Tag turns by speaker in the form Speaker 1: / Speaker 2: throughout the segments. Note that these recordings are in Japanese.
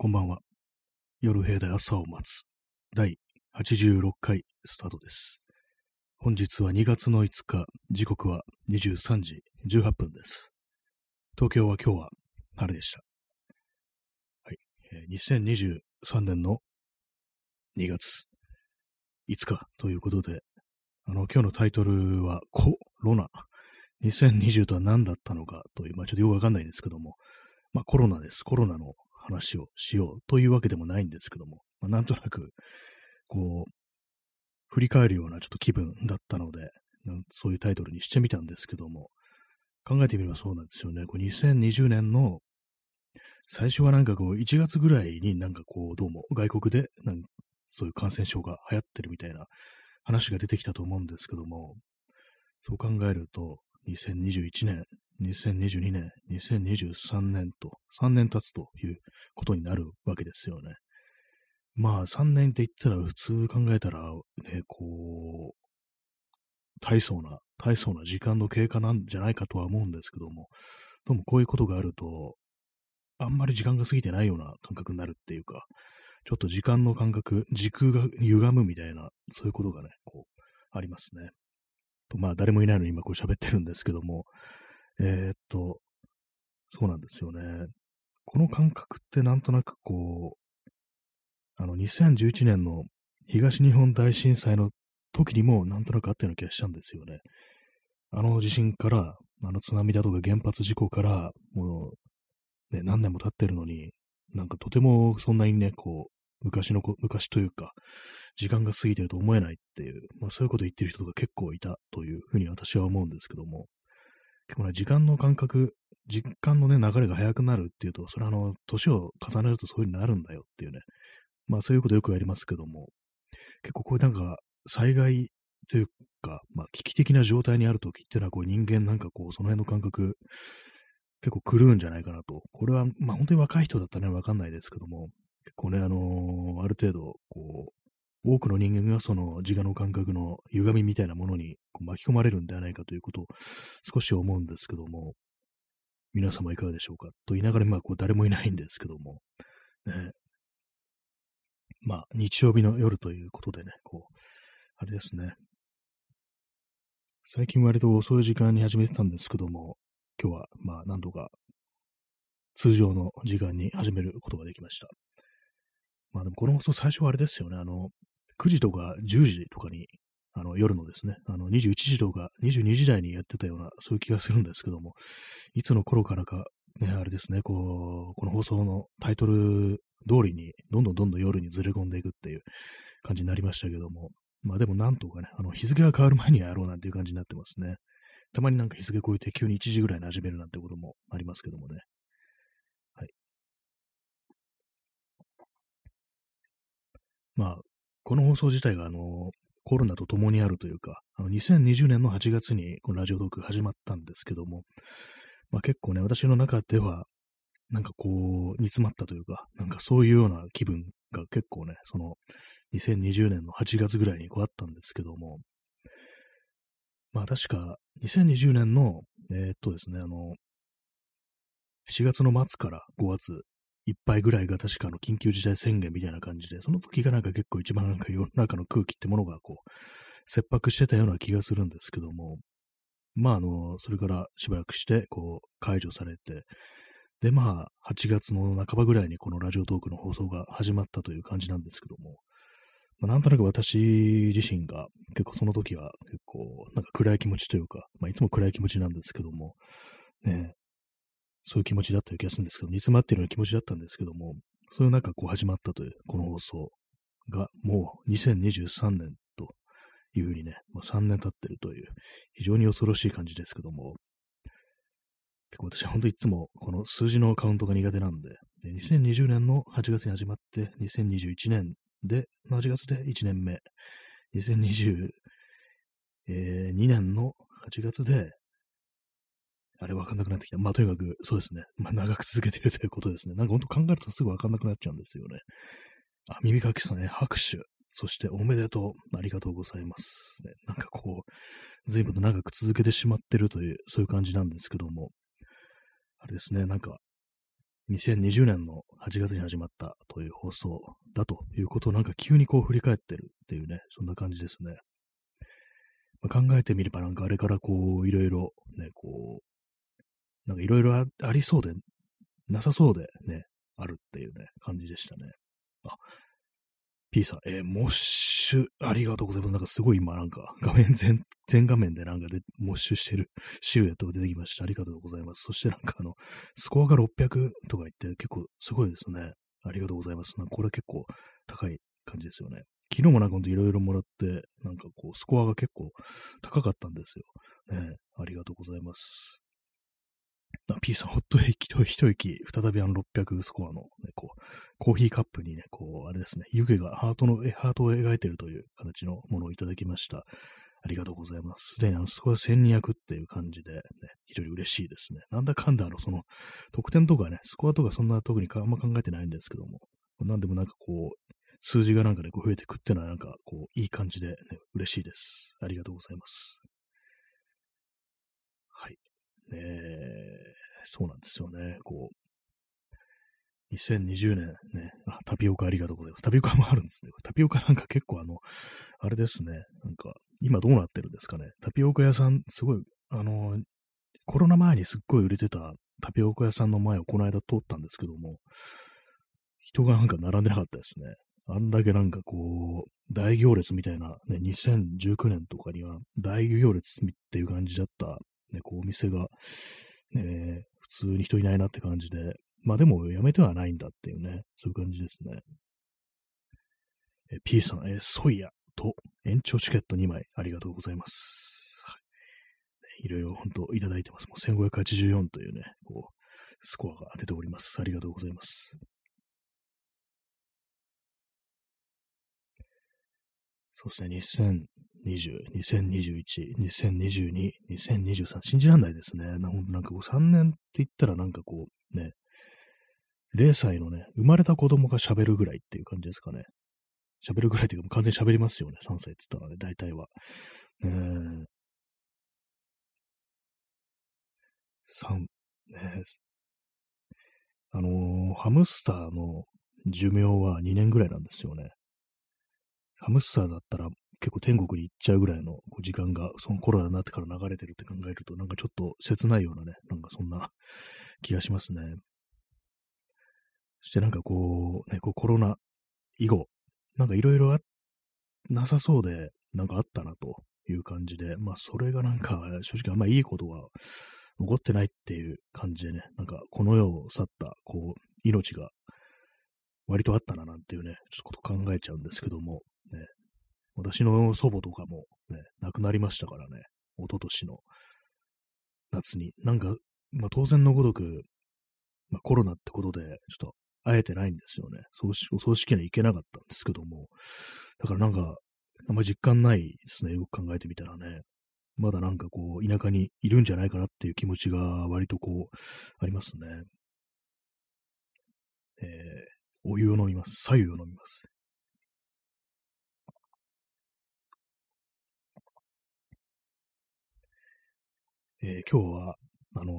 Speaker 1: こんばんは。夜部屋で朝を待つ。第86回スタートです。本日は2月の5日、時刻は23時18分です。東京は今日は晴れでした。はい。え2023年の2月5日ということで、あの、今日のタイトルはコロナ。2020とは何だったのかという、まあちょっとよくわかんないんですけども、まあコロナです。コロナの話をしようというわけでもないんですけども、まあ、なんとなく、こう、振り返るようなちょっと気分だったので、そういうタイトルにしてみたんですけども、考えてみればそうなんですよね。こう2020年の最初はなんかこう1月ぐらいになんかこうどうも外国でなんそういう感染症が流行ってるみたいな話が出てきたと思うんですけども、そう考えると2021年、2022年、2023年と3年経つということになるわけですよね。まあ3年って言ったら普通考えたらね、こう、大層な、大層な時間の経過なんじゃないかとは思うんですけども、どうもこういうことがあると、あんまり時間が過ぎてないような感覚になるっていうか、ちょっと時間の感覚、時空が歪むみたいな、そういうことがね、こう、ありますね。と、まあ誰もいないのに今こう喋ってるんですけども、えーっと、そうなんですよね。この感覚ってなんとなくこう、あの、2011年の東日本大震災の時にもなんとなくあったような気がしたんですよね。あの地震から、あの津波だとか原発事故から、もう、ね、何年も経ってるのに、なんかとてもそんなにね、こう、昔のこ、昔というか、時間が過ぎてると思えないっていう、まあそういうことを言ってる人が結構いたというふうに私は思うんですけども、結構ね、時間の感覚、時間のね、流れが速くなるっていうと、それはあの、年を重ねるとそういう風になるんだよっていうね、まあそういうことよくやりますけども、結構こういうなんか、災害というか、まあ危機的な状態にあるときっていうのは、こう人間なんかこう、その辺の感覚、結構狂うんじゃないかなと。これは、まあ本当に若い人だったらね、わかんないですけども、結構ね、あのーある程度、こう、多くの人間がその自我の感覚の歪みみたいなものにこう巻き込まれるんではないかということを少し思うんですけども、皆様いかがでしょうか？と言いながら、まあ、こう誰もいないんですけども、ね、まあ、日曜日の夜ということでね、こう、あれですね。最近割と遅い時間に始めてたんですけども、今日は、まあ、何度か通常の時間に始めることができました。まあでもこの放送最初はあれですよね、あの、9時とか10時とかに、あの、夜のですね、あの、21時とか22時台にやってたような、そういう気がするんですけども、いつの頃からか、ね、あれですね、こう、この放送のタイトル通りに、どんどんどんどん夜にずれ込んでいくっていう感じになりましたけども、まあでもなんとかね、あの、日付が変わる前にやろうなんていう感じになってますね。たまになんか日付超えて急に1時ぐらいに始めるなんてこともありますけどもね。はい。まあ、この放送自体が、あの、コロナと共にあるというか、あの、2020年の8月にこのラジオトーク始まったんですけども、まあ結構ね、私の中では、なんかこう、煮詰まったというか、なんかそういうような気分が結構ね、その、2020年の8月ぐらいにこうあったんですけども、まあ確か、2020年の、えーっとですね、あの、4月の末から5月いっぱいぐらいが確かの緊急事態宣言みたいな感じで、その時がなんか結構一番なんか世の中の空気ってものがこう、切迫してたような気がするんですけども、まああの、それからしばらくして、こう、解除されて、でまあ、8月の半ばぐらいにこのラジオトークの放送が始まったという感じなんですけども、まあ、なんとなく私自身が結構その時は結構なんか暗い気持ちというか、まあいつも暗い気持ちなんですけども、ね、そういう気持ちだったような気がするんですけど、煮詰まっているような気持ちだったんですけども、そういう中こう始まったというこの放送がもう2023年というふうにね、もう3年経ってるという非常に恐ろしい感じですけども、結構私は本当いつもこの数字のカウントが苦手なんで、で2020年の8月に始まって、2021年で、8月で1年目、2022年の8月で、あれわかんなくなってきた。まあとにかくそうですね。まあ長く続けてるということですね。なんか本当考えるとすぐわかんなくなっちゃうんですよね。あ、耳かきさんね、拍手。そしておめでとう。ありがとうございます。ね、なんかこう、随分と長く続けてしまってるという、そういう感じなんですけども、あれですね、なんか、2020年の8月に始まったという放送だということをなんか急にこう振り返ってるっていうね、そんな感じですね。ま、考えてみればなんかあれからこう、いろいろね、こう、なんかいろいろありそうで、なさそうでね、あるっていうね、感じでしたね。あ、P さん、えー、モッシュ、ありがとうございます。なんかすごい今なんか画面全、全画面でなんかで、モッシュしてるシルエットが出てきました。ありがとうございます。そしてなんかあの、スコアが600とか言って結構すごいですね。ありがとうございます。なんかこれ結構高い感じですよね。昨日もなんかほんといろいろもらって、なんかこう、スコアが結構高かったんですよ。ね、ありがとうございます。P さん、ほっと息、一息、再びあの600スコアの、ね、こう、コーヒーカップにね、こう、あれですね、湯気がハートの、ハートを描いているという形のものをいただきました。ありがとうございます。すでにあの、スコア1200っていう感じで、ね、非常に嬉しいですね。なんだかんだ、あの、その、得点とかね、スコアとかそんな特にあんま考えてないんですけども、なんでもなんかこう、数字がなんかね、こう増えてくっていうのはなんか、こう、いい感じでね、嬉しいです。ありがとうございます。はい。えそうなんですよね。こう、2020年ね、あ、タピオカありがとうございます。タピオカもあるんですね。タピオカなんか結構あの、あれですね。なんか、今どうなってるんですかね。タピオカ屋さん、すごい、あの、コロナ前にすっごい売れてたタピオカ屋さんの前をこの間通ったんですけども、人がなんか並んでなかったですね。あんだけなんかこう、大行列みたいな、ね、2019年とかには大行列っていう感じだった、ね、こうお店が、ね、普通に人いないなって感じで、まあでもやめてはないんだっていうね、そういう感じですね。え P さん、えソイヤと延長チケット2枚ありがとうございます。はい、いろいろ本当いただいてます。もう1584というね、こう、スコアが出ております。ありがとうございます。そうですね、20、2021、2022、2023、信じらんないですね。なほんとなんかこう3年って言ったらなんかこうね、0歳のね、生まれた子供が喋るぐらいっていう感じですかね。喋るぐらいっていうかもう、完全に喋りますよね。3歳って言ったらね、大体は。ね3、ねあのー、ハムスターの寿命は2年ぐらいなんですよね。ハムスターだったら結構天国に行っちゃうぐらいの時間が、そのコロナになってから流れてるって考えると、なんかちょっと切ないようなね、なんかそんな気がしますね。そしてなんかこう、ね、こうコロナ以後、なんかいろいろなさそうで、なんかあったなという感じで、まあそれがなんか正直あんまいいことは起こってないっていう感じでね、なんかこの世を去った、こう、命が割とあったななんていうね、ちょっとこと考えちゃうんですけども、ね、私の祖母とかもね、亡くなりましたからね、一昨年の夏に。なんか、まあ当然のごとく、まあコロナってことで、ちょっと会えてないんですよね。葬式、お葬式には行けなかったんですけども。だからなんか、あんま実感ないですね。よく考えてみたらね。まだなんかこう、田舎にいるんじゃないかなっていう気持ちが割とこう、ありますね。えー、お湯を飲みます。左右を飲みます。えー、今日は、あのー、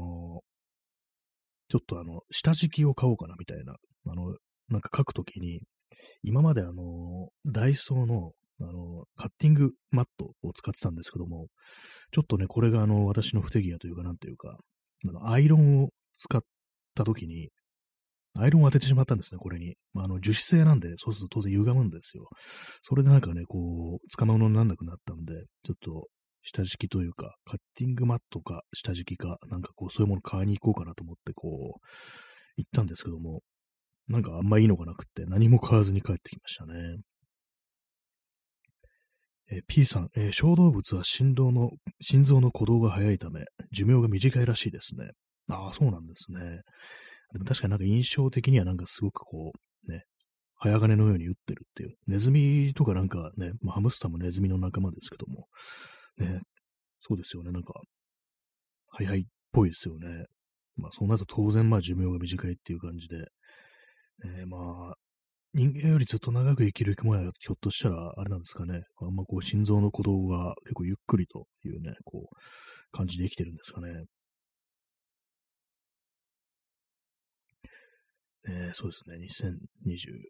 Speaker 1: ちょっとあの、下敷きを買おうかなみたいな、あの、なんか書くときに、今まであの、ダイソーの、あの、カッティングマットを使ってたんですけども、ちょっとね、これがあの、私の不手際というか、なんていうか、あの、アイロンを使ったときに、アイロンを当ててしまったんですね、これに。まあ、あの、樹脂製なんで、そうすると当然歪むんですよ。それでなんかね、こう、捕まうのになんなくなったんで、ちょっと下敷きというか、カッティングマットか下敷きか、なんかこう、そういうもの買いに行こうかなと思って、こう、行ったんですけども、なんかあんまいいのがなくて、何も買わずに帰ってきましたね。え P さん、えー、小動物は心臓の、心臓の鼓動が速いため、寿命が短いらしいですね。ああ、そうなんですね。でも確かになんか印象的にはなんかすごくこう、ね、早金のように打ってるっていう。ネズミとかなんかね、まあ、ハムスターもネズミの仲間ですけども、ね、そうですよね、なんか、早いっぽいですよね。まあ、そうなると当然、まあ、寿命が短いっていう感じで、ね、まあ、人間よりずっと長く生きる生き物はひょっとしたら、あれなんですかね、あんまこう、心臓の鼓動が結構ゆっくりというね、こう、感じで生きてるんですかね。え、そうですね、2020。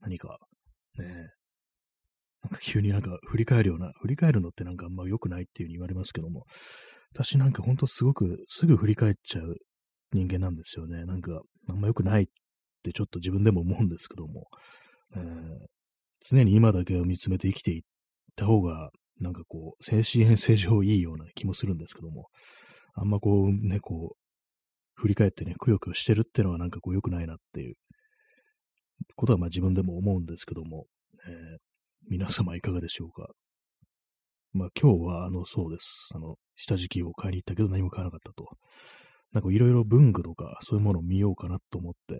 Speaker 1: 何か、ね、なんか急になんか振り返るような、振り返るのってなんかあんま良くないっていう風に言われますけども、私なんかほんとすごくすぐ振り返っちゃう人間なんですよね。なんかあんま良くないってちょっと自分でも思うんですけども、えー、常に今だけを見つめて生きていった方が、なんかこう、精神衛生上いいような気もするんですけども、あんまこうね、こう、振り返ってね、くよくよしてるっていうのはなんかこう良くないなっていうことはまあ自分でも思うんですけども、えー、皆様いかがでしょうか？まあ今日はあのそうです。あの、下敷きを買いに行ったけど何も買わなかったと。なんかいろいろ文具とかそういうものを見ようかなと思って、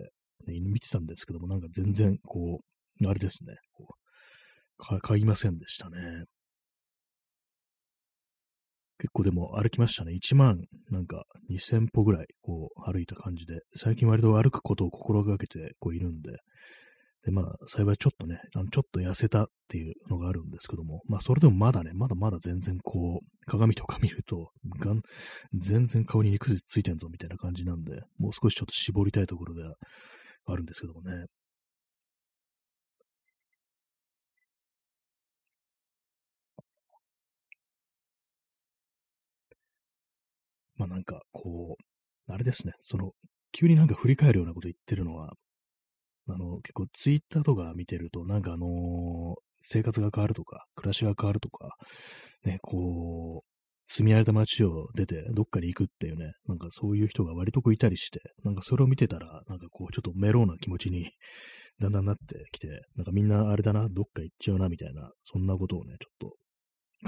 Speaker 1: ね、見てたんですけども、なんか全然こう、あれですね、こう買いませんでしたね。結構でも歩きましたね。1万なんか2000歩ぐらいこう歩いた感じで、最近割と歩くことを心がけてこういるんで、で、まあ幸いちょっとね、あのちょっと痩せたっていうのがあるんですけども、まあそれでもまだね、まだまだ全然こう、鏡とか見ると、がん全然顔に肉質ついてんぞみたいな感じなんで、もう少しちょっと絞りたいところではあるんですけどもね。まあなんか、こう、あれですね、その、急になんか振り返るようなこと言ってるのは、あの、結構ツイッターとか見てると、なんかあのー、生活が変わるとか、暮らしが変わるとか、ね、こう、住み慣れた街を出てどっかに行くっていうね、なんかそういう人が割とこういたりして、なんかそれを見てたら、なんかこうちょっとメローな気持ちに だんだんなってきて、なんかみんなあれだな、どっか行っちゃうなみたいな、そんなことをね、ちょっと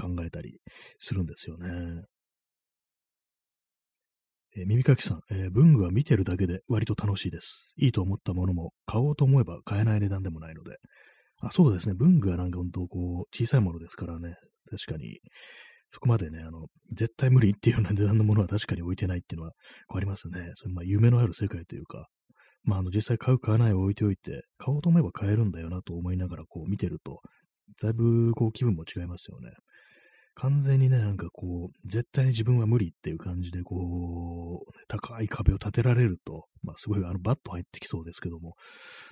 Speaker 1: 考えたりするんですよね。えー、耳かきさん、えー、文具は見てるだけで割と楽しいです。いいと思ったものも買おうと思えば買えない値段でもないので。あ、そうですね。文具はなんか本当こう、小さいものですからね。確かに、そこまでね、あの、絶対無理っていうような 値段のものは確かに置いてないっていうのはこうありますね。それまあ夢のある世界というか、まああの実際買う買わないを置いておいて、買おうと思えば買えるんだよなと思いながらこう見てると、だいぶこう気分も違いますよね。完全にね、なんかこう、絶対に自分は無理っていう感じで、こう、高い壁を立てられると、まあすごいあのバッと入ってきそうですけども、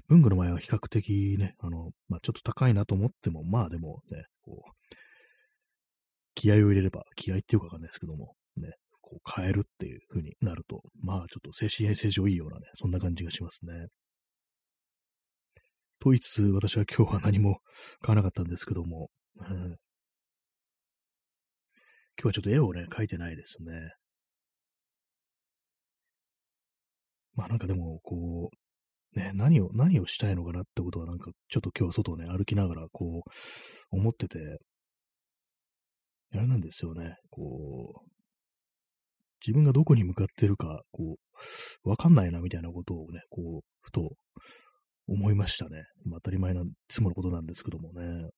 Speaker 1: 文具の前は比較的ね、あの、まあちょっと高いなと思っても、まあでもね、こう、気合を入れれば、気合っていうかわかんないですけども、ね、こう変えるっていう風になると、まあちょっと精神衛生上いいようなね、そんな感じがしますね。と言いつつ、私は今日は何も買わなかったんですけども、うん今日はちょっと絵をね、描いてないですね。まあなんかでも、こう、ね、何を、何をしたいのかなってことはなんか、ちょっと今日外をね、歩きながら、こう、思ってて、あれなんですよね、こう、自分がどこに向かってるか、こう、わかんないなみたいなことをね、こう、ふと思いましたね。まあ当たり前ないつものことなんですけどもね。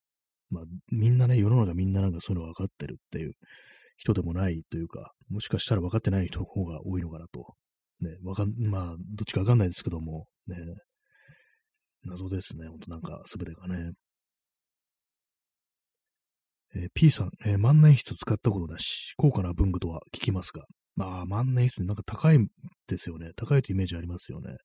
Speaker 1: まあみんなね、世の中みんななんかそういうの分かってるっていう人でもないというか、もしかしたら分かってない人の方が多いのかなと。ね、わかん、まあ、どっちかわかんないですけども、ね、謎ですね、ほんとなんか、すべてがね。えー、P さん、えー、万年筆使ったことだし、高価な文具とは聞きますが、ああ、万年筆、なんか高いですよね。高いというイメージありますよね。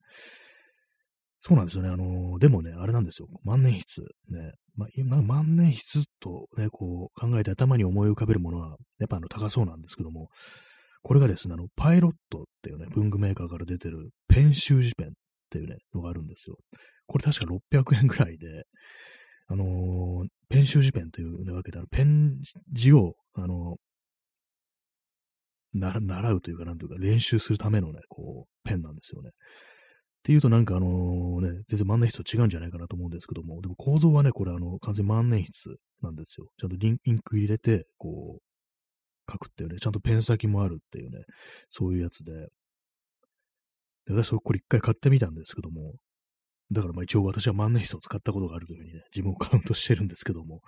Speaker 1: そうなんですよね。あの、でもね、あれなんですよ。万年筆。ね。まあ、万年筆とね、こう考えて頭に思い浮かべるものは、やっぱあの高そうなんですけども、これがですね、あの、パイロットっていうね、文具メーカーから出てるペン習字ペンっていうね、のがあるんですよ。これ確か600円ぐらいで、あのー、ペン習字ペンというわけで、あのペン字を、あのー、習うというか、なんというか、練習するためのね、こう、ペンなんですよね。っていうとなんかあのね、全然万年筆と違うんじゃないかなと思うんですけども、でも構造はね、これあの、完全万年筆なんですよ。ちゃんとインク入れて、こう、書くっていうね、ちゃんとペン先もあるっていうね、そういうやつで。で、私これ一回買ってみたんですけども、だからまあ一応私は万年筆を使ったことがあるというふうにね、自分をカウントしてるんですけども、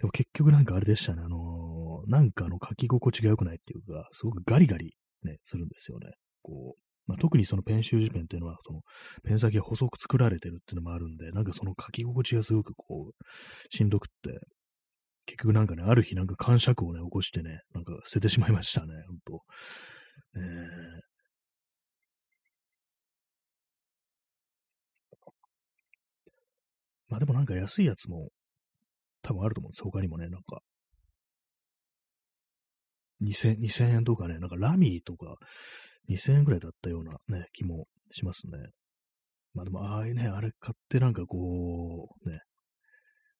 Speaker 1: でも結局なんかあれでしたね、あのー、なんかあの書き心地が良くないっていうか、すごくガリガリね、するんですよね。こう、まあ、特にそのペン習字ペンっていうのは、そのペン先が細く作られてるっていうのもあるんで、なんかその書き心地がすごくこう、しんどくって、結局なんかね、ある日なんか感触をね、起こしてね、なんか捨ててしまいましたね、ほんと。えー、まあでもなんか安いやつも多分あると思うんです。他にもね、なんか 2000, 2000円とかね、なんかラミーとか2000円ぐらいだったようなね、気もしますね。まあでも、ああいうね、あれ買ってなんかこう、ね、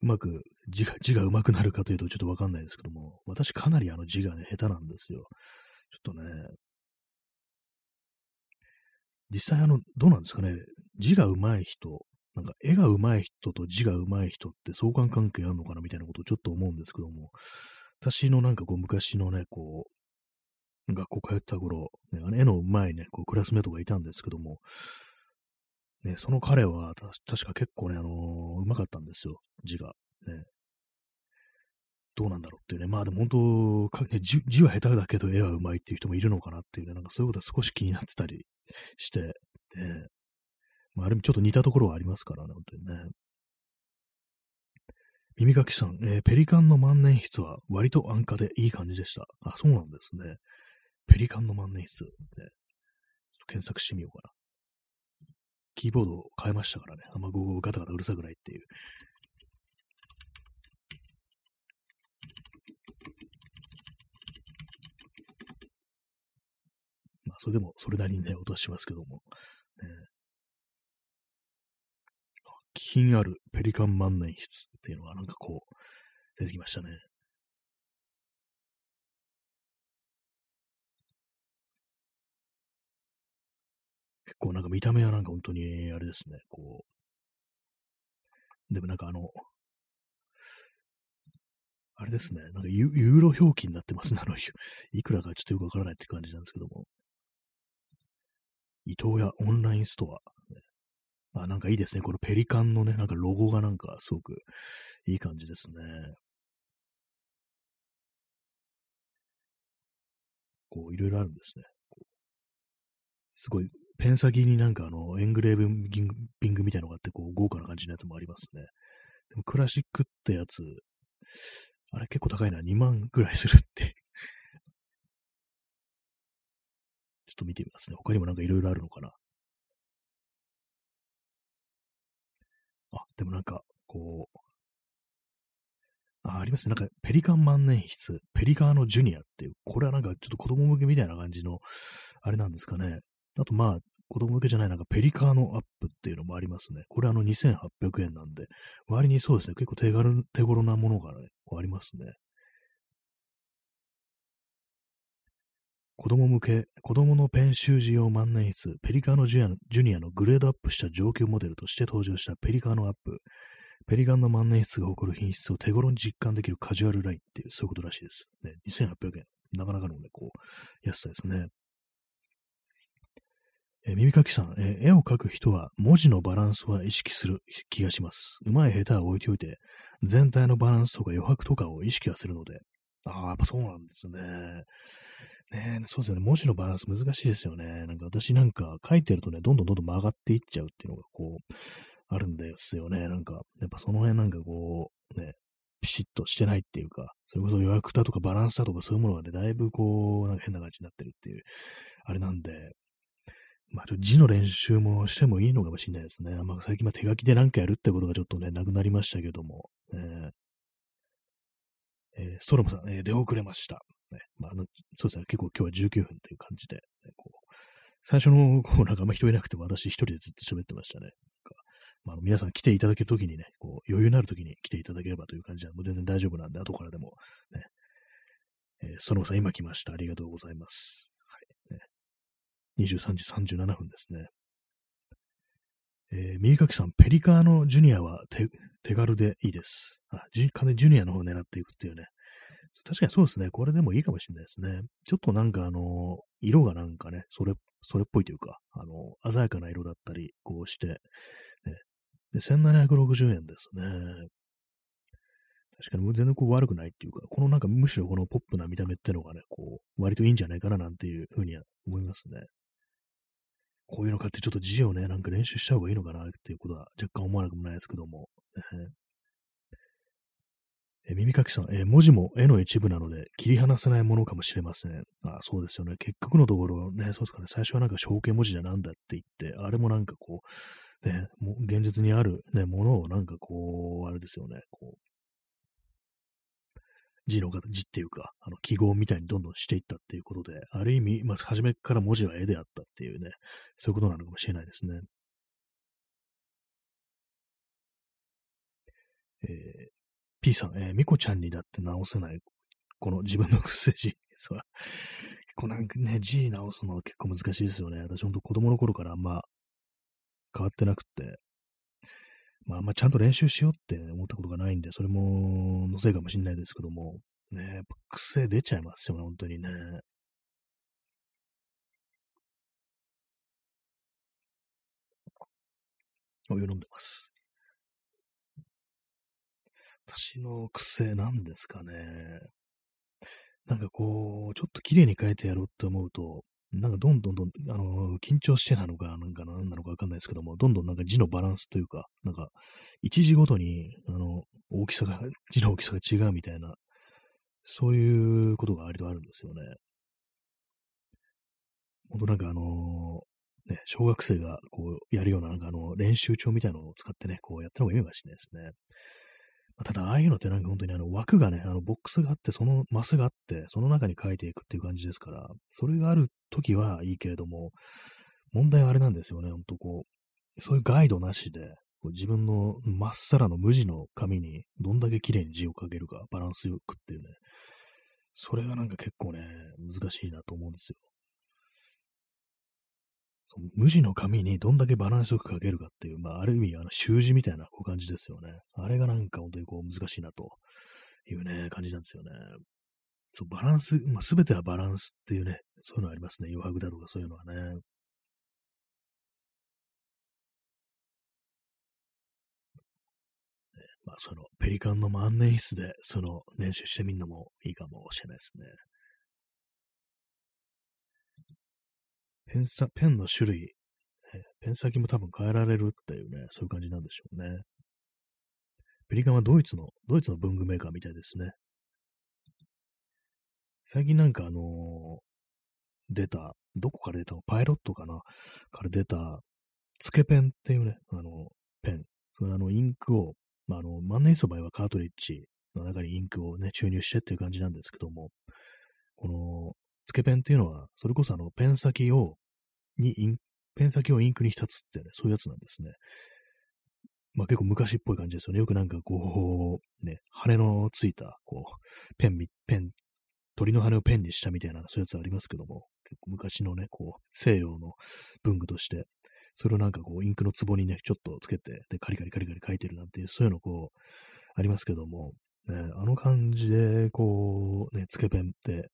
Speaker 1: うまく字が、字が上手くなるかというとちょっとわかんないですけども、私かなりあの字がね、下手なんですよ。ちょっとね、実際あの、どうなんですかね、字が上手い人、なんか絵が上手い人と字が上手い人って相関関係あるのかなみたいなことをちょっと思うんですけども、私のなんかこう昔のね、こう、学校通った頃、ね、あの絵の上手いね、こうクラスメートがいたんですけども、ね、その彼は確か結構ね、あのー、上手かったんですよ、字が。ね。どうなんだろうっていうね。まあでも本当、ね、字字は下手だけど絵は上手いっていう人もいるのかなっていうね、なんかそういうことは少し気になってたりして、で、まあ、ある意味ちょっと似たところはありますからね、本当にね。耳かきさん、えー、ペリカンの万年筆は割と安価でいい感じでした。あ、そうなんですね。ペリカンの万年筆。ちょっと検索してみようかな。キーボードを変えましたからね。あんまゴーゴーガタガタうるさくないっていう。まあ、それでも、それなりにね、音はしますけども。ね、気品あるペリカン万年筆っていうのがなんかこう、出てきましたね。結構なんか見た目はなんか本当にあれですね、こう。でもなんかあの、あれですね、なんかユーロ表記になってますね。あの、いくらかちょっとよくわからないって感じなんですけども。伊藤屋オンラインストア。あ、なんかいいですね。このペリカンのね、なんかロゴがなんかすごくいい感じですね。こう、いろいろあるんですね。すごい、ペン先になんかあの、エングレーブビングみたいなのがあって、こう、豪華な感じのやつもありますね。でも、クラシックってやつ、あれ結構高いな、2万ぐらいするって ちょっと見てみますね。他にもなんかいろいろあるのかな。でもなんか、こう、あ、ありますね。なんか、ペリカン万年筆、ペリカーノジュニアっていう、これはなんかちょっと子供向けみたいな感じの、あれなんですかね。あとまあ、子供向けじゃない、なんかペリカーノアップっていうのもありますね。これあの2800円なんで、割にそうですね、結構手軽、手頃なものがね、ありますね。子供向け、子供のペン習字用万年筆、ペリカーノジュニアのグレードアップした上級モデルとして登場したペリカーノアップ。ペリカンの万年筆が誇る品質を手頃に実感できるカジュアルラインっていう、そういうことらしいです。ね、2800円。なかなかのね、こう、安さですね。え耳かきさん、え絵を描く人は文字のバランスは意識する気がします。うまい下手は置いておいて、全体のバランスとか余白とかを意識はするので。ああ、やっぱそうなんですね。ねそうですよね。文字のバランス難しいですよね。なんか私なんか書いてるとね、どんどんどんどん曲がっていっちゃうっていうのがこう、あるんですよね。なんか、やっぱその辺なんかこう、ね、ピシッとしてないっていうか、それこそ予約だとかバランスだとかそういうものがね、だいぶこう、なんか変な感じになってるっていう、あれなんで、まあ、ちょっと字の練習もしてもいいのかもしれないですね。まあ、最近、まあ、手書きでなんかやるってことがちょっとね、なくなりましたけども、えーえー、ストロムさん、えー、出遅れました。ねまあ、そうですね、結構今日は19分という感じで、ね、こう最初の、こう、なんかあんま人いなくても私一人でずっと喋ってましたね。まあ、皆さん来ていただけるときにね、こう余裕のあるときに来ていただければという感じはもう全然大丈夫なんで、後からでも、ね、えー、そのさん今来ました。ありがとうございます。はい。ね、23時37分ですね。えー、右かきさん、ペリカーノジュニアは手手軽でいいです。あ、ジジュニアの方を狙っていくっていうね。確かにそうですね。これでもいいかもしれないですね。ちょっとなんかあの、色がなんかね、それ、それっぽいというか、あの、鮮やかな色だったり、こうして、ね、で、1760円ですね。確かに全然こう悪くないっていうか、このなんかむしろこのポップな見た目ってのがね、こう、割といいんじゃないかななんていうふうには思いますね。こういうの買ってちょっと字をね、なんか練習した方がいいのかなっていうことは若干思わなくもないですけども。え耳かきさん、え文字も絵の一部なので切り離せないものかもしれません。あそうですよね。結局のところね、そうですかね。最初はなんか象形文字じゃなんだって言って、あれもなんかこう、ね、もう現実にある、ね、ものをなんかこう、あれですよね、こう、字の字っていうか、あの記号みたいにどんどんしていったっていうことで、ある意味、まず初めから文字は絵であったっていうね、そういうことなのかもしれないですね。えー、P さん、えー、ミコちゃんにだって直せない、この自分の癖字。そう。結構なんかね、字直すのは結構難しいですよね。私ほんと子供の頃からあんま変わってなくて、まあ、あんまちゃんと練習しようって思ったことがないんで、それものせいかもしれないですけども、ね、やっぱ癖出ちゃいますよね、本当にね。お湯飲んでます。私の癖なんですかね。なんかこう、ちょっと綺麗に変えてやろうって思うと、なんかどんどんどん、あの、緊張してなのか、なんか何なのかわかんないですけども、どんどんなんか字のバランスというか、なんか、一字ごとに、あの、大きさが、字の大きさが違うみたいな、そういうことが割とあるんですよね。ほんとなんかあのね、小学生がこうやるようななんかあの練習帳みたいなのを使ってね、こうやった方がいいのかもしれないですね。ただ、ああいうのってなんか本当にあの枠がね、あのボックスがあって、そのマスがあって、その中に書いていくっていう感じですから、それがあるときはいいけれども、問題はあれなんですよね、本当こう、そういうガイドなしで、自分のまっさらの無地の紙にどんだけ綺麗に字を書けるか、バランスよくっていうね、それがなんか結構ね、難しいなと思うんですよ。その無地の紙にどんだけバランスよく書けるかっていう、まあ、ある意味、あの、習字みたいなこう感じですよね。あれがなんか本当にこう難しいなというね、感じなんですよね。そう、バランス、まあ、すべてはバランスっていうね、そういうのありますね。余白だとかそういうのはね。まあ、その、ペリカンの万年筆で、その、練習してみるのもいいかもしれないですね。ペンサ、ペンの種類、ペン先も多分変えられるっていうね、そういう感じなんでしょうね。ペリカンはドイツの、ドイツの文具メーカーみたいですね。最近なんかあのー、出た、どこから出たの？パイロットかな？から出た、つけペンっていうね、あの、ペン。それあの、インクを、まあ、あの、万年筆の場合はカートリッジの中にインクをね、注入してっていう感じなんですけども、この、つけペンっていうのは、それこそあの、ペン先を、にイン、ペン先をインクに浸つってね、そういうやつなんですね。まあ結構昔っぽい感じですよね。よくなんかこう、ね、羽のついた、こう、ペン、ペン、鳥の羽をペンにしたみたいな、そういうやつありますけども、結構昔のね、こう、西洋の文具として、それをなんかこう、インクの壺にね、ちょっとつけて、で、カリカリカリカリ書いてるなんていう、そういうのこう、ありますけども、ね、あの感じで、こう、ね、つけペンって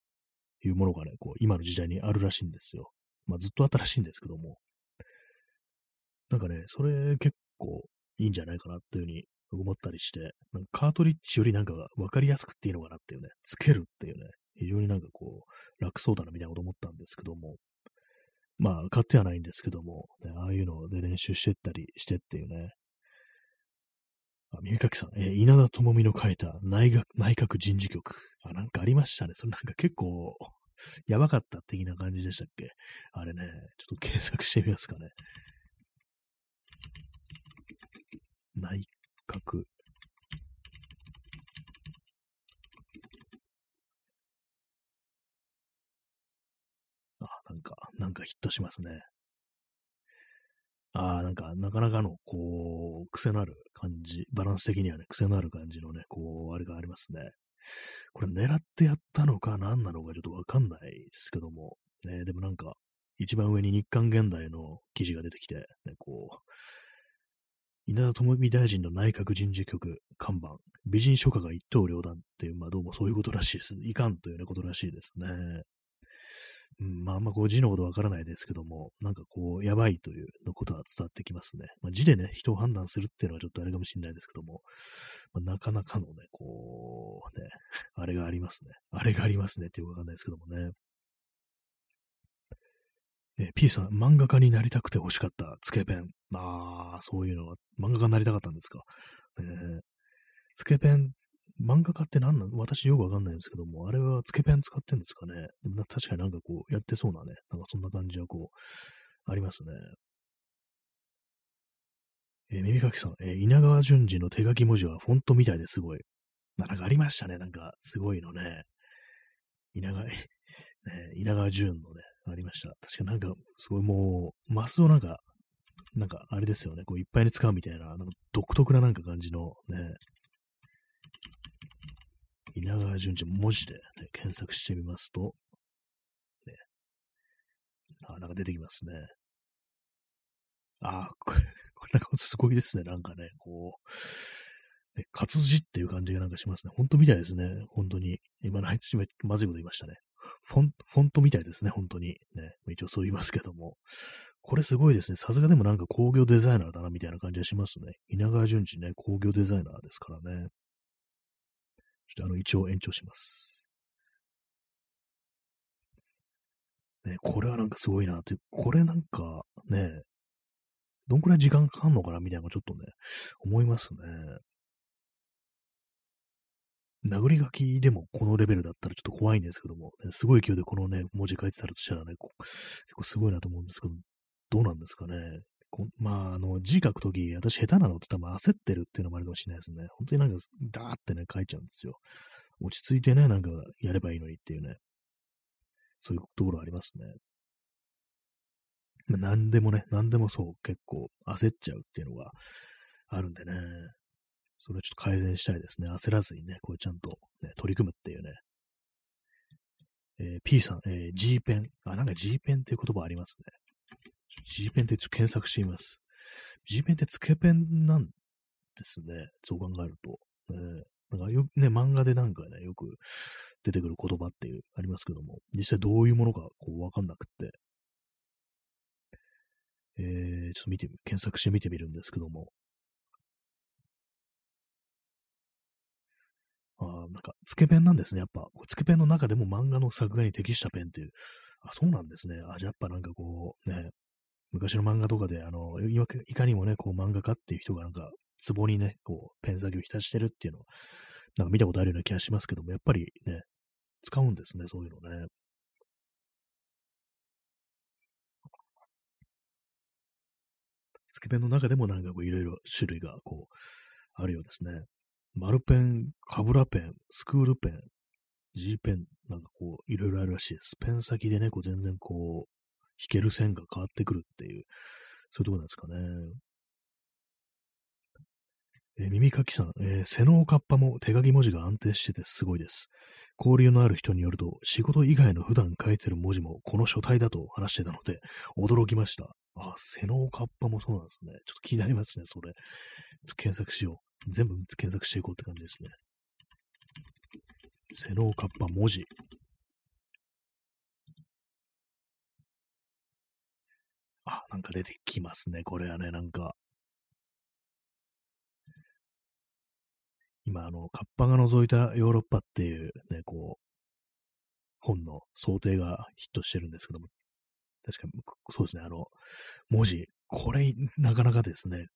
Speaker 1: いうものがね、こう、今の時代にあるらしいんですよ。まあ、ずっと新しいんですけども。なんかね、それ結構いいんじゃないかなっていうふうに思ったりして、なんかカートリッジよりなんか分かりやすくっていいのかなっていうね、つけるっていうね、非常になんかこう、楽そうだなみたいなこと思ったんですけども、まあ、買ってはないんですけども、ね、ああいうので練習してったりしてっていうね、あ、耳かきさん、えー、稲田朋美の書いた内閣内閣人事局。あ、なんかありましたね。それなんか結構、やばかった的な感じでしたっけ？あれね、ちょっと検索してみますかね。内閣。あ、なんか、なんかヒットしますね。ああ、なんか、なかなかの、こう、癖のある感じ、バランス的にはね、癖のある感じのね、こう、あれがありますね。これ狙ってやったのか何なのかちょっとわかんないですけども、ね、でもなんか、一番上に日韓現代の記事が出てきて、ね、こう、稲田朋美大臣の内閣人事局看板、美人書家が一刀両断っていう、まあどうもそういうことらしいです。いかんというようなことらしいですね。うん、まあ、あんまこう字のことわからないですけども、なんかこう、やばいというのことは伝わってきますね。まあ、字でね、人を判断するっていうのはちょっとあれかもしれないですけども、まあ、なかなかのね、こう、ね、あれがありますね。あれがありますねっていうわかんないですけどもね。え P さん、漫画家になりたくて欲しかったつけペン。ああ、そういうのは、漫画家になりたかったんですか。えー、つけペン漫画家って何なの？私よくわかんないんですけども、あれはつけペン使ってんですかね？でも確かになんかこう、やってそうなね、なんかそんな感じはこう、ありますね。えー、耳かきさん、えー、稲川淳二の手書き文字はフォントみたいですごい。なんかありましたね。なんか、すごいのね。稲川、ね、稲川淳のね、ありました。確かなんか、すごいもう、マスをなんか、なんか、あれですよね、こう、いっぱいに使うみたいな、なんか独特ななんか感じのね、稲川淳二文字で、ね、検索してみますと、ね、あ、なんか出てきますね。あこれ、これなんかすごいですね、なんかね、こう、ね、活字っていう感じがなんかしますね。本当みたいですね、本当に。今、今、まずいこと言いましたね。フォンフォントみたいですね、本当に。ね、一応そう言いますけども。これすごいですね。さすがでもなんか工業デザイナーだな、みたいな感じがしますね。稲川淳二ね、工業デザイナーですからね。ちょっとあの、一応延長します。ね、これはなんかすごいなって、これなんかね、どんくらい時間かかんのかなみたいなのがちょっとね、思いますね。殴り書きでもこのレベルだったらちょっと怖いんですけども、ね、すごい勢いでこのね、文字書いてたらとしたらね、結構すごいなと思うんですけど、どうなんですかね。まあ、あの、字書くとき、私下手なのって多分焦ってるっていうのもあるかもしれないですね。本当になんか、ダーってね、書いちゃうんですよ。落ち着いてね、なんかやればいいのにっていうね。そういうところありますね。まあ、何でもね、何でもそう、結構焦っちゃうっていうのがあるんでね。それをちょっと改善したいですね。焦らずにね、こうちゃんと、ね、取り組むっていうね。えー、P さん、えー、G ペン。あ、なんか G ペンっていう言葉ありますね。G ペンってちょ検索しています。G ペンってつけペンなんですね。そう考えると。えー、なんかよね、漫画でなんかね、よく出てくる言葉っていう、ありますけども、実際どういうものかこうわかんなくって、えー、ちょっと見て、検索してみてみるんですけども、あなんか、つけペンなんですね。やっぱ、つけペンの中でも漫画の作画に適したペンっていう。あ、そうなんですね。あ、じゃあやっぱなんかこう、ね、昔の漫画とかで、あの、いかにもね、こう漫画家っていう人がなんか、壺にね、こう、ペン先を浸してるっていうのを、なんか見たことあるような気がしますけども、やっぱりね、使うんですね、そういうのね。つけペンの中でもなんかこう、いろいろ種類がこう、あるようですね。丸ペン、カブラペン、スクールペン、G ペン、なんかこう、いろいろあるらしいです。ペン先でね、こう全然こう、弾ける線が変わってくるっていう、そういうとこなんですかね。えー、耳かきさん、えー、背のカッパも手書き文字が安定しててすごいです。交流のある人によると、仕事以外の普段書いてる文字もこの書体だと話してたので、驚きました。あ、背のカッパもそうなんですね。ちょっと気になりますね、それ。ちょっと検索しよう。全部検索していこうって感じですね。セノーカッパ文字。あ、なんか出てきますね。これはね、なんか。今、あの、カッパが覗いたヨーロッパっていうね、こう、本の想定がヒットしてるんですけども、確かに、そうですね、あの、文字、これ、なかなかですね、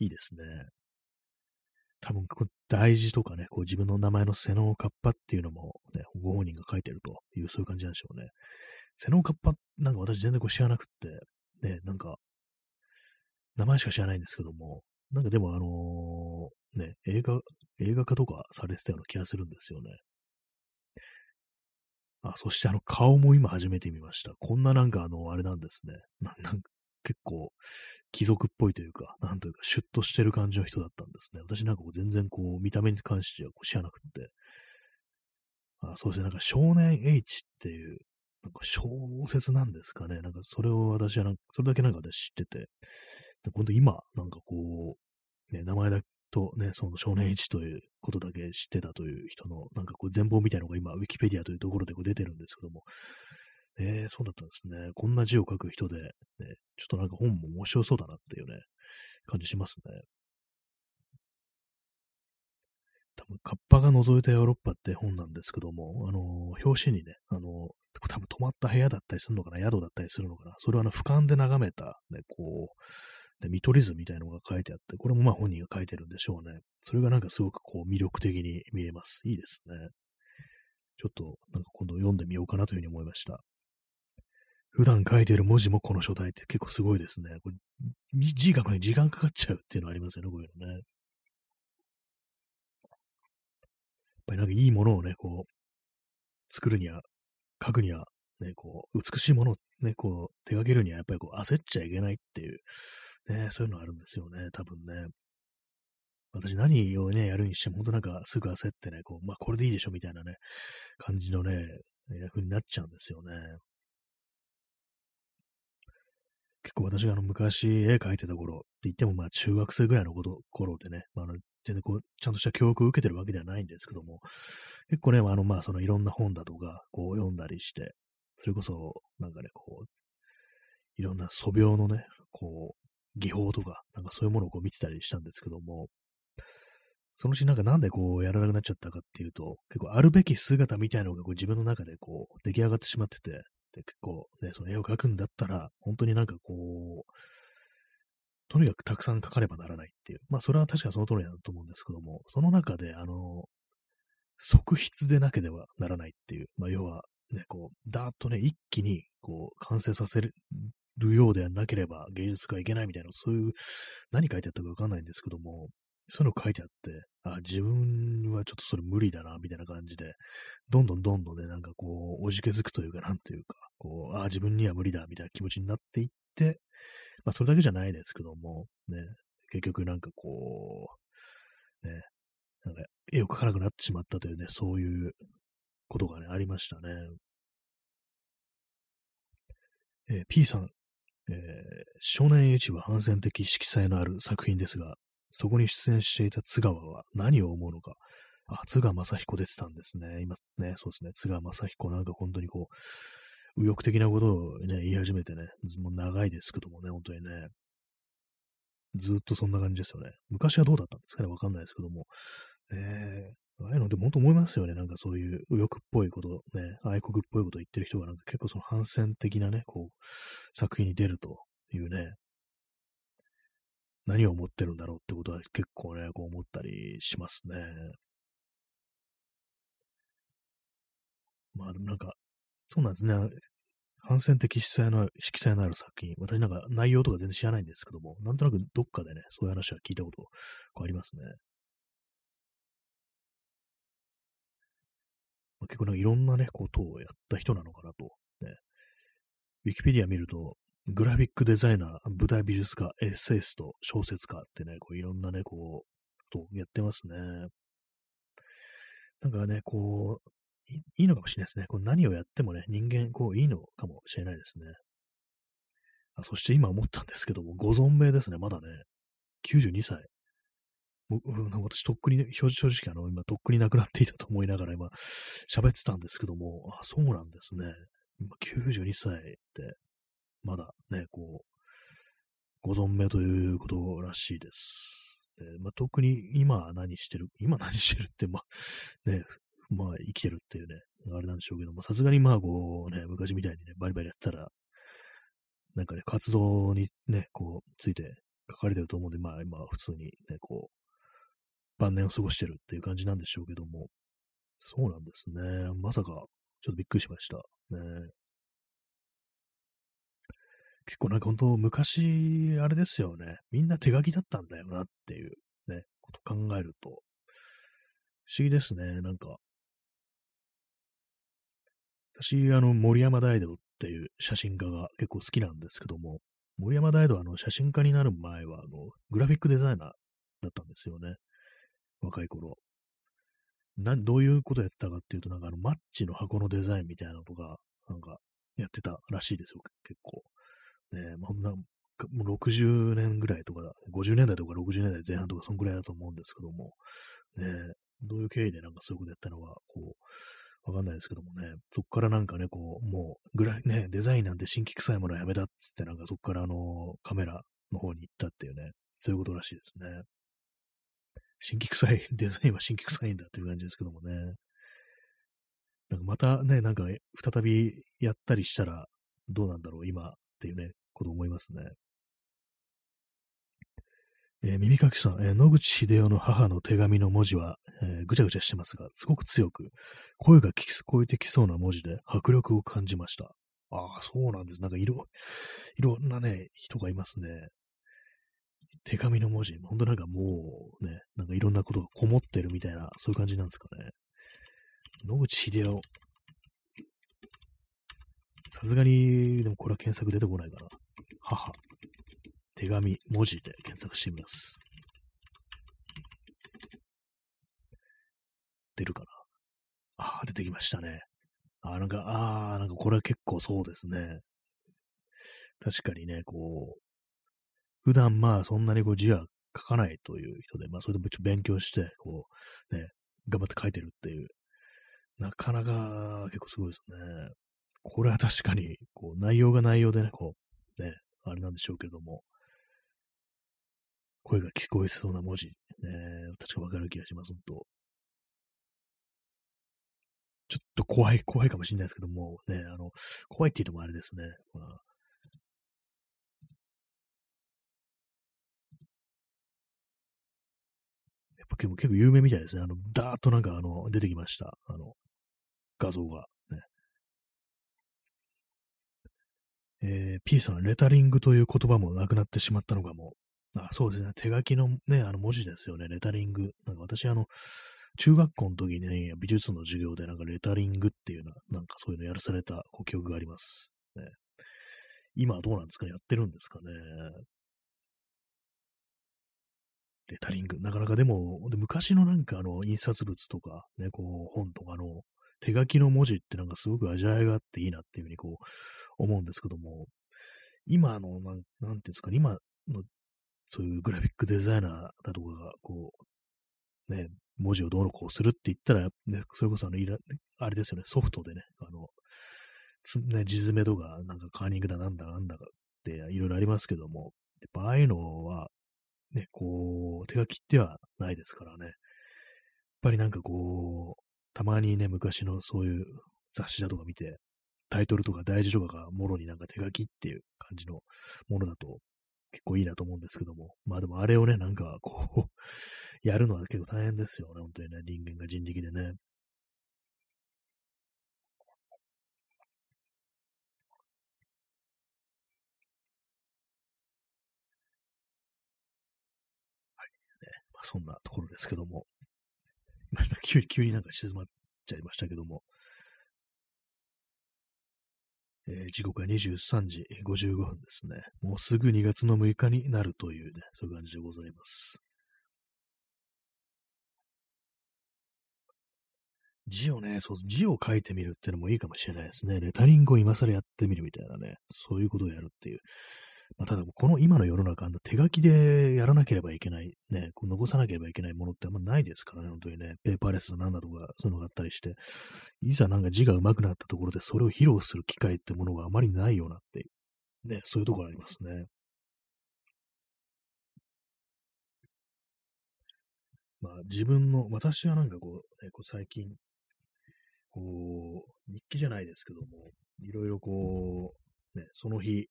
Speaker 1: いいですね。多分、大事とかね、こう自分の名前のセノーカッパっていうのも、ね、ご本人が書いてるという、そういう感じなんでしょうね。セノーカッパ、なんか私全然こう知らなくって、ね、なんか、名前しか知らないんですけども、なんかでもあのー、ね、映画、映画化とかされてたような気がするんですよね。あ、そしてあの顔も今初めて見ました。こんななんかあの、あれなんですね。な なん結構、貴族っぽいというか、なんというか、シュッとしてる感じの人だったんですね。私なんかこう全然こう、見た目に関してはこう知らなくて。あそうですね、なんか少年 H っていう、なんか小説なんですかね。なんかそれを私はなんか、それだけなんかで知ってて、で今度今、なんかこう、ね、名前だとね、その少年 H ということだけ知ってたという人の、なんかこう全貌みたいなのが今、ウィキペディアというところでこう出てるんですけども、えー、そうだったんですね。こんな字を書く人で、ね、ちょっとなんか本も面白そうだなっていうね、感じしますね。カッパが覗いたヨーロッパって本なんですけども、あの、表紙にね、あのー、多分泊まった部屋だったりするのかな、宿だったりするのかな、それはあの、俯瞰で眺めた、ね、こう、で見取り図みたいなのが書いてあって、これもまあ本人が書いてるんでしょうね。それがなんかすごくこう魅力的に見えます。いいですね。ちょっとなんか今度読んでみようかなというふうに思いました。普段書いてる文字もこの書体って結構すごいですね。これ字書くのに時間かかっちゃうっていうのありますよね、こういうのね。ぱりなんかいいものをね、こう、作るには、書くには、ね、こう、美しいものをね、こう、手掛けるにはやっぱりこう、焦っちゃいけないっていう、ね、そういうのあるんですよね、多分ね。私何をね、やるにしても、本当なんかすぐ焦ってね、こう、まあこれでいいでしょみたいなね、感じのね、役になっちゃうんですよね。結構私があの昔絵描いてた頃って言ってもまあ中学生ぐらいのこと頃でね、まあ、全然こう、ちゃんとした教育を受けてるわけではないんですけども、結構ね、あのまあそのいろんな本だとか、こう読んだりして、それこそなんかね、こう、いろんな素描のね、こう、技法とか、なんかそういうものをこう見てたりしたんですけども、そのうちなんかなんでこうやらなくなっちゃったかっていうと、結構あるべき姿みたいなのがこう自分の中でこう出来上がってしまってて、で結構ね、その絵を描くんだったら、本当になんかこう、とにかくたくさん描かねばならないっていう。まあそれは確かその通りだと思うんですけども、その中であの、側筆でなければならないっていう。まあ要はね、こう、だーっとね、一気にこう完成させるようではなければ芸術家はいけないみたいな、そういう何書いてあったかわかんないんですけども、そういうの書いてあって、あ、自分はちょっとそれ無理だな、みたいな感じで、どんどんどんどんね、なんかこう、おじけづくというか、なんていうか、こう、あ、自分には無理だ、みたいな気持ちになっていって、まあ、それだけじゃないですけども、ね、結局なんかこう、ね、なんか絵を描かなくなってしまったというね、そういうことがね、ありましたね。えー、P さん、えー、少年 H は反戦的色彩のある作品ですが、そこに出演していた津川は何を思うのか。あ、津川正彦出てたんですね。今ね、そうですね。津川正彦なんか本当にこう、右翼的なことをね、言い始めてね、もう長いですけどもね、本当にね。ずっとそんな感じですよね。昔はどうだったんですかねわかんないですけども。ねああいうのでも本当思いますよね。なんかそういう右翼っぽいこと、ね、愛国っぽいこと言ってる人がなんか結構その反戦的なね、こう、作品に出るというね、何を思ってるんだろうってことは結構ね、こう思ったりしますね。まあでもなんか、そうなんですね。反戦的色彩の色彩のある作品、私なんか内容とか全然知らないんですけども、なんとなくどっかでね、そういう話は聞いたことありますね。まあ、結構なんかいろんなね、ことをやった人なのかなと、ね。ウィキペディア見ると、グラフィックデザイナー、舞台美術家、エッセイスト、小説家ってね、こういろんなね、こう、とやってますね。なんかね、こうい、いのかもしれないですね。こう何をやってもね、人間、こう、いいのかもしれないですね。あそして今思ったんですけども、ご存命ですね、まだね。92歳。僕、私、とっくに、ね、正直、あの、今、とっくに亡くなっていたと思いながら、今、喋ってたんですけども、あ、そうなんですね。今、92歳って、まだね、こう、ご存命ということらしいです。でまあ、特に今何してる、今何してるって、まあ、ね、まあ生きてるっていうね、あれなんでしょうけども、さすがにまあこうね、昔みたいにね、バリバリやったら、なんかね、活動にね、こう、ついて書かれてると思うんで、まあ今普通にね、こう、晩年を過ごしてるっていう感じなんでしょうけども、そうなんですね。まさか、ちょっとびっくりしました。ね。結構なんか本当昔、あれですよね。みんな手書きだったんだよなっていうね、こと考えると、不思議ですね。なんか、私、あの、森山大道っていう写真家が結構好きなんですけども、森山大道はあの写真家になる前は、あの、グラフィックデザイナーだったんですよね。若い頃。な、どういうことやってたかっていうと、なんかあの、マッチの箱のデザインみたいなのとか、なんか、やってたらしいですよ、結構。ね、まあ、なもう60年ぐらいとか、50年代とか60年代前半とか、そんぐらいだと思うんですけども、ね、どういう経緯でなんかそういうことやったのか、こう、わかんないですけどもね、そこからなんかね、こう、もう、ぐらいね、デザインなんて新規臭いものはやめたっつって、なんかそこからあの、カメラの方に行ったっていうね、そういうことらしいですね。新規臭い、デザインは新規臭いんだっていう感じですけどもね。なんかまたね、なんか再びやったりしたらどうなんだろう、今っていうね、こと思いますね。えー、耳かきさん、えー、野口秀夫の母の手紙の文字は、えー、ぐちゃぐちゃしてますが、すごく強く、声が聞こえてきそうな文字で迫力を感じました。ああ、そうなんです。なんかいろ、いろんなね、人がいますね。手紙の文字、ほんとなんかもうね、なんかいろんなことがこもってるみたいな、そういう感じなんですかね。野口英世。さすがに、でもこれは検索出てこないかな。母。手紙、文字で検索してみます。出るかな？ああ、出てきましたね。あ、なんか、ああ、なんかこれは結構そうですね。確かにね、こう、普段まあそんなにこう字は書かないという人で、まあそれでもちょっと勉強して、こう、ね、頑張って書いてるっていう、なかなか結構すごいですね。これは確かに、こう、内容が内容でね、こう、ね、あれなんでしょうけども、声が聞こえそうな文字、ね、確かわかる気がします、本当ちょっと怖い、怖いかもしれないですけども、ね、あの、怖いって言うのもあれですね。まあ、やっぱ結構結構有名みたいですね。あの、ダーッとなんかあの、出てきました。あの、画像が。ね。えー、P さん、レタリングという言葉もなくなってしまったのかも。あ、そうですね。手書きのね、あの文字ですよね。レタリング。なんか私、あの、中学校の時にね、美術の授業でなんかレタリングっていうな、なんかそういうのやらされた記憶があります。ね、今はどうなんですかね？やってるんですかね？レタリング。なかなかでも、で昔のなんかあの、印刷物とか、ね、こう、本とかの手書きの文字ってなんかすごく味わいがあっていいなっていうふうにこう、思うんですけども、今の、なん、なんていうんですかね、今の、そういうグラフィックデザイナーだとかが、こう、ね、文字をどうのこうするって言ったら、ね、それこそあの、あれですよね、ソフトでね、あの、つね、地詰めとか、なんかカーニングだなんだなんだかっていろいろありますけども、やっぱああいうのは、ね、こう、手書きってはないですからね。やっぱりなんかこう、たまにね、昔のそういう雑誌だとか見て、タイトルとか大事とかがもろになんか手書きっていう感じのものだと結構いいなと思うんですけども。まあでもあれをね、なんかこう やるのは結構大変ですよね、本当にね、人間が人力でね。はい。ね、まあ、そんなところですけども。また急に、急になんか静まっちゃいましたけども。えー、時刻は23時55分ですね。もうすぐ2月の6日になるというね、そういう感じでございます。字をね、そう、字を書いてみるってのもいいかもしれないですね。レタリングを今更やってみるみたいなね、そういうことをやるっていう。まあ、ただ、この今の世の中、手書きでやらなければいけない、ね、こう残さなければいけないものってあんまないですからね、本当にね、ペーパーレスなんだとか、そういうのがあったりして、いざなんか字が上手くなったところでそれを披露する機会ってものがあまりないようなっていう、ね、そういうところありますね。まあ自分の、私はなんかこう、ね、こう最近、こう、日記じゃないですけども、いろいろこう、ね、その日、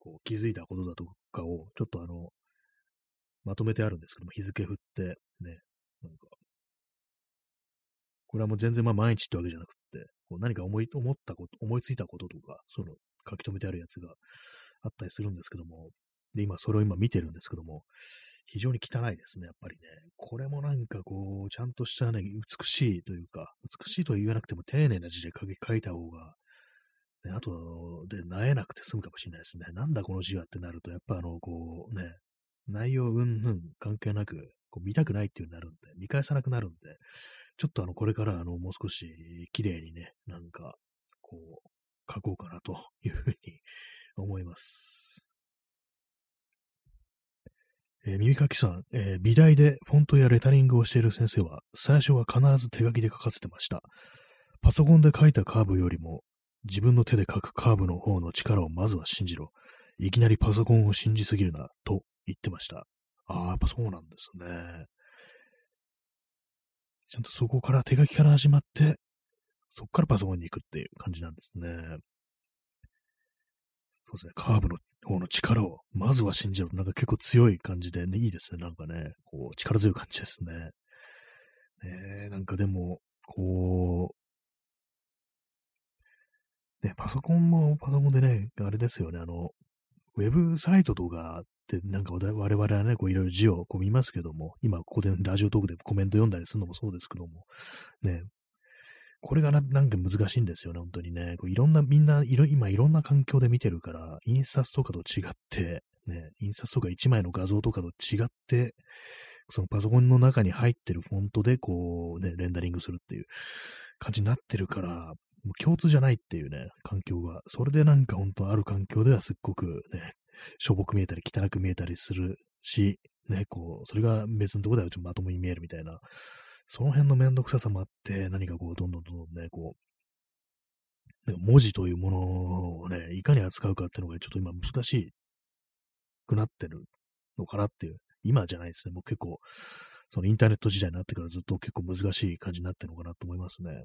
Speaker 1: こう気づいたことだとかを、ちょっとあの、まとめてあるんですけども、日付振って、ね、なんか、これはもう全然まあ毎日ってわけじゃなくて、こう何か思い、思ったこと、思いついたこととか、その書き留めてあるやつがあったりするんですけども、で、今それを今見てるんですけども、非常に汚いですね、やっぱりね。これもなんかこう、ちゃんとしたね、美しいというか、美しいとは言わなくても丁寧な字で書書いた方が、ね、あとで、なえなくて済むかもしれないですね。なんだこの字はってなると、やっぱあの、こうね、内容うんぬん関係なく、こう見たくないっていうになるんで、見返さなくなるんで、ちょっとあの、これからあの、もう少し綺麗にね、なんか、こう、書こうかなというふうに思います。えー、耳かきさん、えー、美大でフォントやレタリングをしている先生は、最初は必ず手書きで書かせてました。パソコンで書いたカーブよりも、自分の手で書くカーブの方の力をまずは信じろ。いきなりパソコンを信じすぎるな、と言ってました。ああ、やっぱそうなんですね。ちゃんとそこから手書きから始まって、そこからパソコンに行くっていう感じなんですね。そうですね、カーブの方の力をまずは信じろ。なんか結構強い感じでね、いいですね。なんかね、こう、力強い感じですね。ねなんかでも、こうパソコンもパソコンでね、あれですよね、あの、ウェブサイトとかってなんか我々はね、こういろいろ字をこう見ますけども、今ここでラジオトークでコメント読んだりするのもそうですけども、ね、これがななんか難しいんですよね、本当にね。こういろんな、みんないろ、今いろんな環境で見てるから、印刷とかと違って、ね、印刷とか1枚の画像とかと違って、そのパソコンの中に入ってるフォントでこうね、レンダリングするっていう感じになってるから、もう共通じゃないっていうね、環境が。それでなんか本当ある環境ではすっごくね、しょぼく見えたり汚く見えたりするし、ね、こう、それが別のところではちょっとまともに見えるみたいな、その辺のめんどくささもあって、何かこう、どんどんどんどんね、こう、文字というものをね、いかに扱うかっていうのがちょっと今難しくなってるのかなっていう。今じゃないですね。もう結構、そのインターネット時代になってからずっと結構難しい感じになってるのかなと思いますね。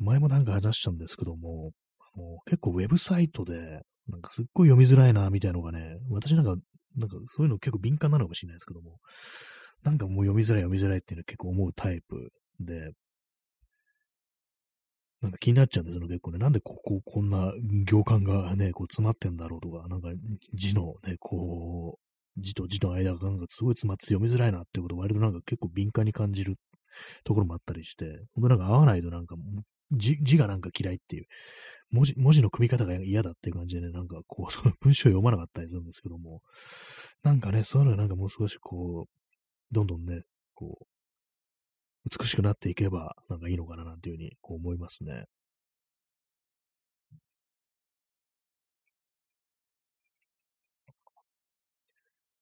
Speaker 1: 前もなんか話したんですけども、もう結構ウェブサイトで、なんかすっごい読みづらいな、みたいなのがね、私なんか、なんかそういうの結構敏感なのかもしれないですけども、なんかもう読みづらい読みづらいっていうの結構思うタイプで、なんか気になっちゃうんですよね、結構ね。なんでここ、こんな行間がね、こう詰まってんだろうとか、なんか字のね、こう、字と字の間がなんかすごい詰まって読みづらいなってこと割となんか結構敏感に感じるところもあったりして、本当なんか合わないとなんか字字がなんか嫌いっていう、文字文字の組み方が嫌だっていう感じでね、なんかこう、文章読まなかったりするんですけども、なんかね、そういうのがなんかもう少しこう、どんどんね、こう、美しくなっていけば、なんかいいのかななんていうふうにこう思いますね。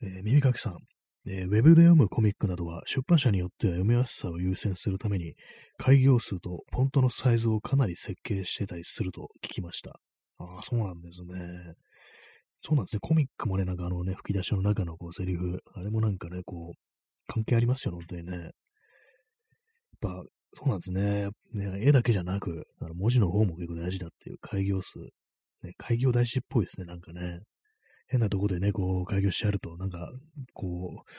Speaker 1: えー、耳かきさん、えー、ウェブで読むコミックなどは出版社によっては読みやすさを優先するために開業数とフォントのサイズをかなり設計してたりすると聞きました。ああ、そうなんですね。そうなんですね。コミックもね、なんかあのね、吹き出しの中のこうセリフ、あれもなんかね、こう、関係ありますよ、本当にね。やっぱ、そうなんですね。ね絵だけじゃなく、あの文字の方も結構大事だっていう開業数。ね、開業大事っぽいですね、なんかね。変なとこでね、こう、開業してやると、なんか、こう、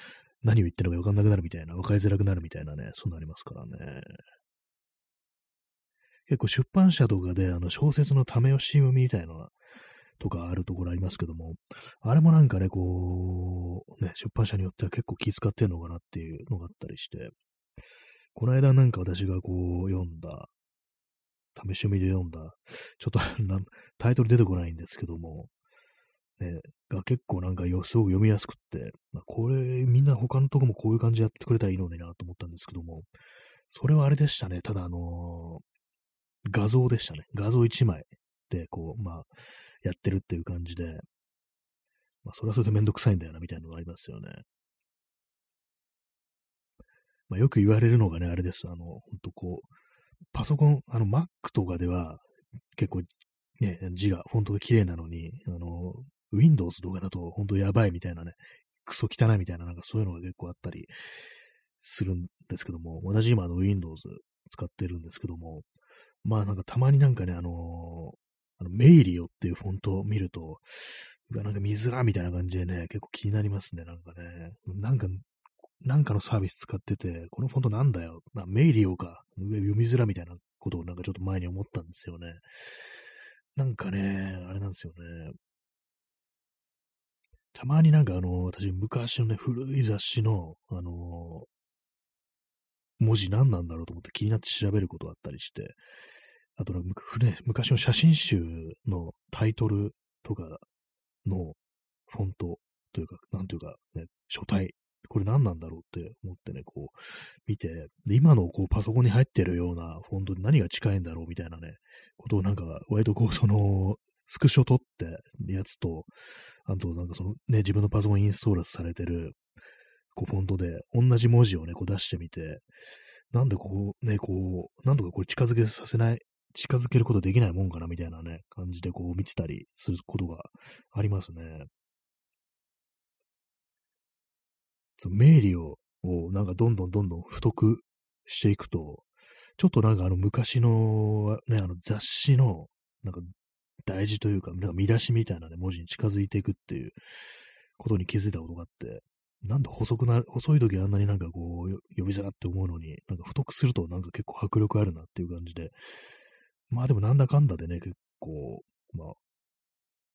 Speaker 1: 何を言ってるのか分かんなくなるみたいな、分かりづらくなるみたいなね、そうなりますからね。結構出版社とかで、あの、小説のため押し読みみたいなとかあるところありますけども、あれもなんかね、こう、ね、出版社によっては結構気遣ってんのかなっていうのがあったりして、この間なんか私がこう読んだ、試し読みで読んだ、ちょっとタイトル出てこないんですけども、ね、が結構なんかよすごく読みやすくって、まあ、これみんな他のとこもこういう感じでやってくれたらいいのになと思ったんですけども、それはあれでしたね。ただあのー、画像でしたね。画像1枚で、こう、まあ、やってるっていう感じで、まあ、それはそれでめんどくさいんだよな、みたいなのがありますよね。まあ、よく言われるのがね、あれです。あの、ほんとこう、パソコン、あの、Mac とかでは、結構、ね、字がフォントが綺麗なのに、あの、Windows とかだと本当やばいみたいなね、クソ汚いみたいな、なんかそういうのが結構あったりするんですけども、私今あの Windows 使ってるんですけども、まあなんかたまになんかね、あのー、あのメイリオっていうフォントを見ると、なんか見づらみたいな感じでね、結構気になりますね、なんかね。なんか、なんかのサービス使ってて、このフォントなんだよ。なメイリオか。読みづらみたいなことをなんかちょっと前に思ったんですよね。なんかね、あれなんですよね。たまになんかあの、私昔のね、古い雑誌の、あの文字何なんだろうと思って気になって調べることあったりして、あとね、昔の写真集のタイトルとかのフォントというか、なんていうか、ね、書体、これ何なんだろうって思ってね、こう、見て、で今のこうパソコンに入ってるようなフォントで何が近いんだろうみたいなね、ことをなんか、割とこう、その、スクショ撮ってやつと、あとなんかそのね、自分のパソコンインストールされてる、こうフォントで同じ文字をね、こう出してみて、なんでこうね、こう、なんとかこれ近づけさせない、近づけることできないもんかなみたいなね、感じでこう見てたりすることがありますね。その明理ををなんかどんどんどんどん太くしていくと、ちょっとなんかあの昔のね、あの雑誌のなんか大事というか、なんか見出しみたいなね、文字に近づいていくっていうことに気づいたことがあって、なんで細くなる、細い時あんなになんかこう、呼びづらって思うのに、なんか太くするとなんか結構迫力あるなっていう感じで、まあでもなんだかんだでね、結構、まあ、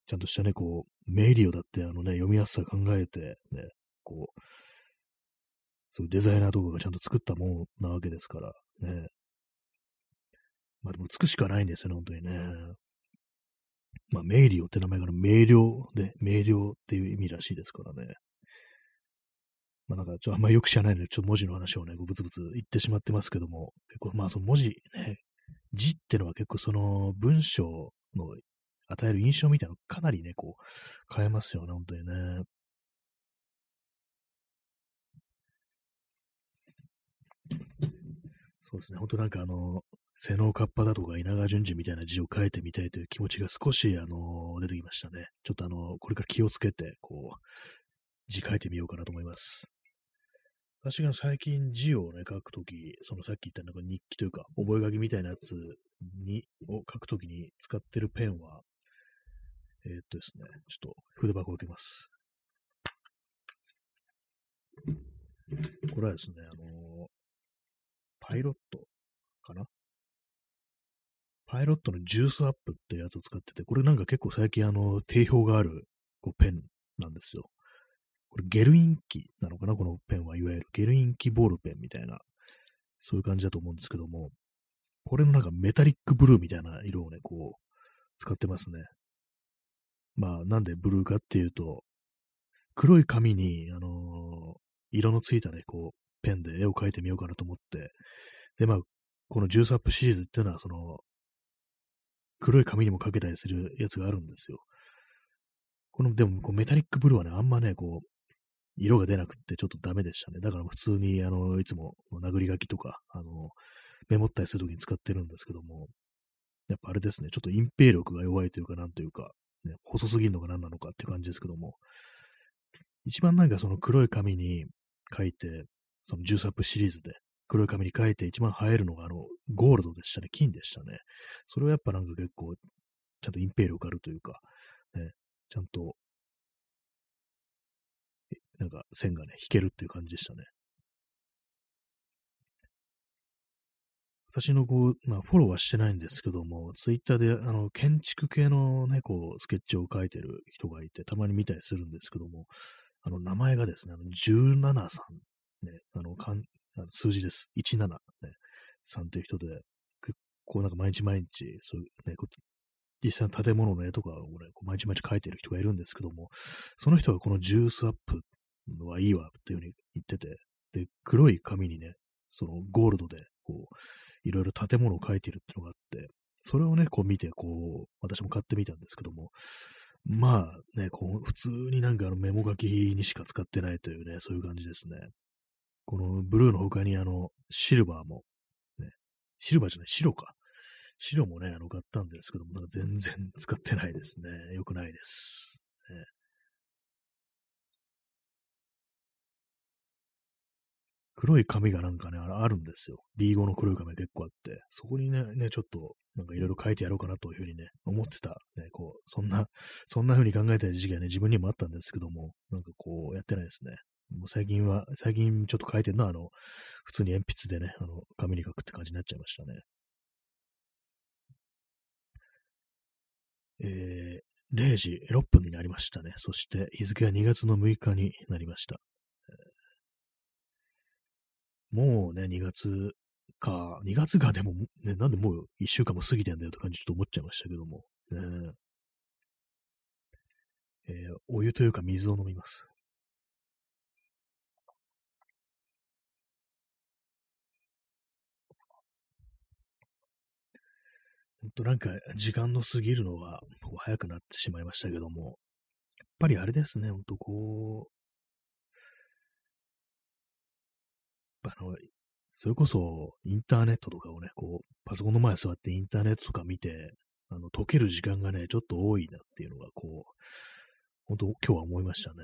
Speaker 1: ちゃんとしたね、こう、メイリオだってあのね、読みやすさ考えて、ね、こう、そういうデザイナーとかがちゃんと作ったものなわけですから、ね。まあでも美しくはないんですよね、本当にね。まあ、メイリオって名前から明瞭で、明瞭っていう意味らしいですからね。まあなんか、ちょあんまりよく知らないので、ちょっと文字の話をね、ブツブツ言ってしまってますけども、結構まあその文字ね、字ってのは結構その文章の与える印象みたいなのかなりね、こう、変えますよね、本当にね。そうですね、本当なんかあの、瀬能カッパだとか稲川淳二みたいな字を書いてみたいという気持ちが少し、あの、出てきましたね。ちょっとあの、これから気をつけて、こう、字書いてみようかなと思います。私が最近字をね、書くとき、そのさっき言ったなんか日記というか、覚書きみたいなやつに、を書くときに使ってるペンは、えー、っとですね、ちょっと筆箱を開けます。これはですね、あのー、パイロットかな？パイロットのジュースアップってやつを使ってて、これなんか結構最近あの、定評があるこうペンなんですよ。これゲルインキなのかな？このペンはいわゆるゲルインキボールペンみたいな、そういう感じだと思うんですけども、これのなんかメタリックブルーみたいな色をね、こう、使ってますね。まあ、なんでブルーかっていうと、黒い紙に、あのー、色のついたね、こう、ペンで絵を描いてみようかなと思って、で、まあ、このジュースアップシリーズっていうのは、その、黒い紙にも描けたりするやつがあるんですよ。この、でも、こうメタリックブルーはね、あんまね、こう、色が出なくってちょっとダメでしたね。だから普通に、あの、いつも殴り書きとか、あの、メモったりするときに使ってるんですけども、やっぱあれですね、ちょっと隠蔽力が弱いというか、なんというか、ね、細すぎるのか何なのかって感じですけども、一番なんかその黒い紙に書いて、そのジュースアップシリーズで黒い紙に書いて一番映えるのがあのゴールドでしたね、金でしたね。それはやっぱなんか結構ちゃんと隠蔽力あるというか、ね、ちゃんとなんか線がね、引けるっていう感じでしたね。私のこう、まあ、フォローはしてないんですけども、ツイッターで、あの、建築系のね、こう、スケッチを描いてる人がいて、たまに見たりするんですけども、あの、名前がですね、あの、17さん、ね、あの、かん数字です。17、ね、さんという人で、結構なんか毎日毎日、そういうね、こ実際の建物の絵とかをね、毎日毎日描いてる人がいるんですけども、その人がこのジュースアップはいいわっていうふうに言ってて、で、黒い紙にね、そのゴールドで、こう、いろいろ建物を描いてるっていうのがあって、それをね、こう見て、こう、私も買ってみたんですけども、まあね、こう、普通になんかあのメモ書きにしか使ってないというね、そういう感じですね。このブルーの他にあの、シルバーも、ね、シルバーじゃない、白か。白もね、あの、買ったんですけども、なんか全然使ってないですね。よくないです。ね、黒い紙がなんかね、あるんですよ。B5 の黒い紙が結構あって、そこにね、ねちょっと、なんかいろいろ書いてやろうかなというふうにね、思ってた、ね、こう、そんな、そんな風に考えた時期はね、自分にもあったんですけども、なんかこう、やってないですね。もう最近は、最近ちょっと書いてるの？は、あの、普通に鉛筆でね、あの、紙に書くって感じになっちゃいましたね。えー、0時6分になりましたね。そして日付は2月の6日になりました。もうね、2月か、2月がでも、ね、なんでもう1週間も過ぎてんだよって感じちょっと思っちゃいましたけども。ね、えー、お湯というか水を飲みます。ほんとなんか時間の過ぎるのが早くなってしまいましたけども、やっぱりあれですね、ほんとこう、あの、それこそインターネットとかをね、こう、パソコンの前座ってインターネットとか見て、あの、解ける時間がね、ちょっと多いなっていうのが、こう、本当今日は思いましたね。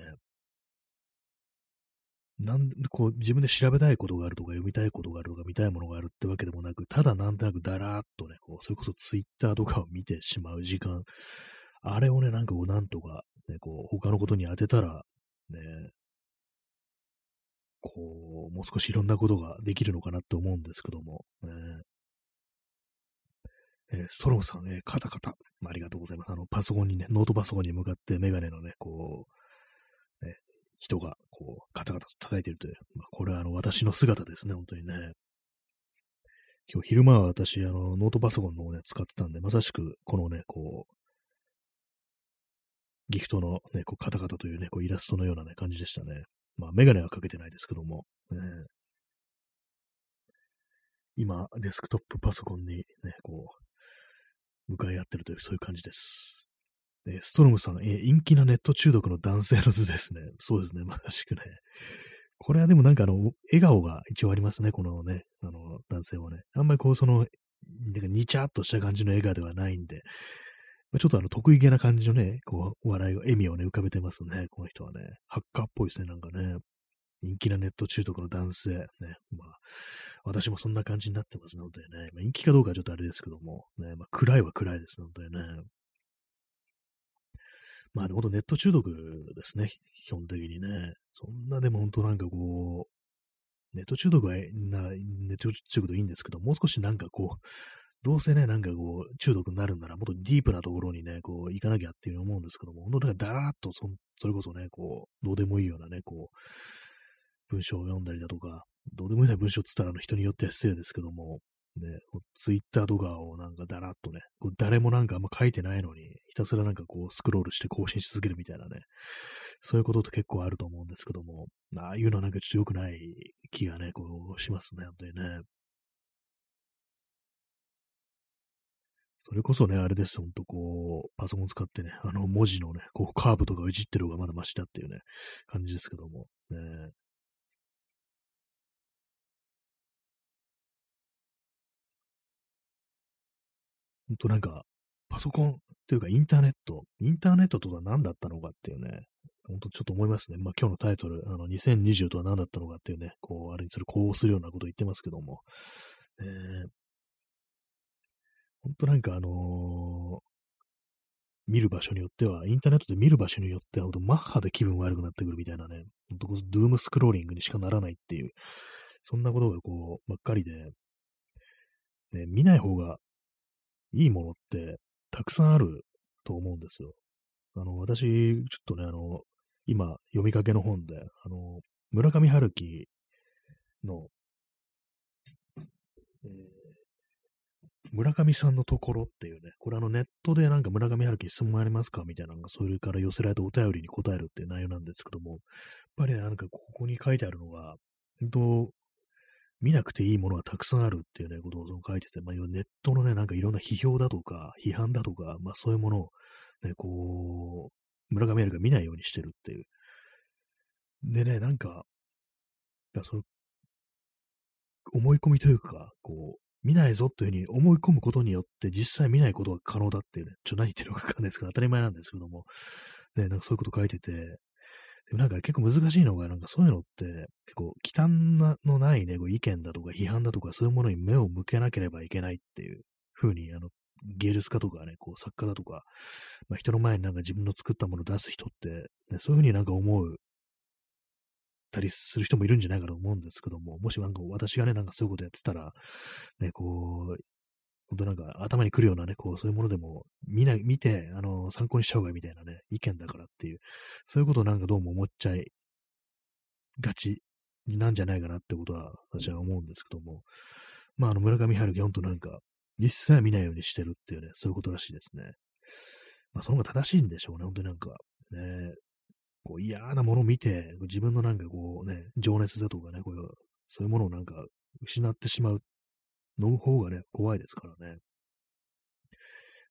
Speaker 1: なんこう自分で調べたいことがあるとか、読みたいことがあるとか、見たいものがあるってわけでもなく、ただなんとなくだらーっとね、こうそれこそツイッターとかを見てしまう時間、あれをね、なんかこう、なんとか、ね、こう、他のことに当てたら、ね、こう、もう少しいろんなことができるのかなって思うんですけども、ね、えー、ストロムさん、えー、カタカタ。ありがとうございます。あの、パソコンにね、ノートパソコンに向かってメガネのね、こう、人が、こう、カタカタと叩いてるという、まあ、これはあの、私の姿ですね、本当にね。今日昼間は私、あの、ノートパソコンの方ね、使ってたんで、まさしく、このね、こう、ギフトのね、こう、カタカタというね、こう、イラストのようなね、感じでしたね。まあ、メガネはかけてないですけども、ね、今、デスクトップパソコンにね、こう、向かい合ってるという、そういう感じです。でストロムさん、え陰気なネット中毒の男性の図ですね。そうですね、まさしくね。これはでもなんかあの、笑顔が一応ありますね、このね、あの、男性はね。あんまりこう、その、なんかにちゃっとした感じの笑顔ではないんで、ま、ちょっとあの、得意げな感じのね、こう、笑いを、笑みをね、浮かべてますね、この人はね。ハッカーっぽいですね、なんかね。人気なネット中毒の男性。ね。まあ、私もそんな感じになってますね、本当にね。まあ、人気かどうかはちょっとあれですけども、ね。まあ、暗いは暗いですね、本当にね。まあ、でも本当ネット中毒ですね、基本的にね。そんなでも本当なんかこう、ネット中毒は、なネット中毒でいいんですけど、もう少しなんかこう、どうせね、なんかこう、中毒になるんなら、もっとディープなところにね、こう、行かなきゃっていうふうに思うんですけども、本当なんかだらっとそ、それこそね、こう、どうでもいいようなね、こう、文章を読んだりだとか、どうでもいいような文章っつったらあの人によっては失礼ですけども、ね、ツイッターとかをなんかだらっとね、こう誰もなんかあんま書いてないのに、ひたすらなんかこうスクロールして更新し続けるみたいなね、そういうことって結構あると思うんですけども、ああいうのはなんかちょっと良くない気がね、こうしますね、本当にね。それこそね、あれです、ほんとこう、パソコン使ってね、あの文字のね、こうカーブとかをいじってる方がまだマシだっていうね、感じですけども、ね、ほんとなんか、パソコンというかインターネット、インターネットとは何だったのかっていうね、ほんとちょっと思いますね。まあ今日のタイトル、あの2020とは何だったのかっていうね、こう、あれにする、こうするようなことを言ってますけども、え。ー、ほんとなんかあのー、見る場所によっては、インターネットで見る場所によっては、ほんとマッハで気分悪くなってくるみたいなね、ほんとドゥームスクローリングにしかならないっていう、そんなことがこう、ばっかりで、ね、見ない方がいいものってたくさんあると思うんですよ。あの、私、ちょっとね、あの、今、読みかけの本で、あの、村上春樹の、えー、村上さんのところっていうね、これあのネットでなんか村上春樹質問ありますか？みたいなのが、それから寄せられたお便りに答えるっていう内容なんですけども、やっぱり、なんかここに書いてあるのが、本当見なくていいものがたくさんあるっていうね、ことを書いてて、まあ、ネットのね、なんかいろんな批評だとか、批判だとか、まあそういうものを、ね、こう、村上春が見ないようにしてるっていう。でね、なんか、だその、思い込みというか、こう、見ないぞというふうに思い込むことによって実際見ないことが可能だっていうね、ちょ何言ってるのかわかんないですけど、当たり前なんですけども、ね、なんかそういうこと書いてて、でもなんか結構難しいのが、なんかそういうのって、結構、忌憚のないね、こう意見だとか批判だとか、そういうものに目を向けなければいけないっていう風に、あの、芸術家とかね、こう作家だとか、まあ、人の前になんか自分の作ったものを出す人って、ね、そういう風になんか思うたりする人もいるんじゃないかと思うんですけども、もしなんか私がね、なんかそういうことやってたら、ね、こう、本当なんか頭に来るようなね、こう、そういうものでも見ない、見て、あの、参考にした方がいいみたいなね、意見だからっていう、そういうことをなんかどうも思っちゃいがちなんじゃないかなってことは私は思うんですけども、まあ、あの、村上春樹、本当なんか、実際は見ないようにしてるっていうね、そういうことらしいですね。まあ、その方が正しいんでしょうね、本当になんか、ね、こう嫌なものを見て、自分のなんかこうね、情熱だとかね、こういうそういうものをなんか失ってしまうの方がね、怖いですからね。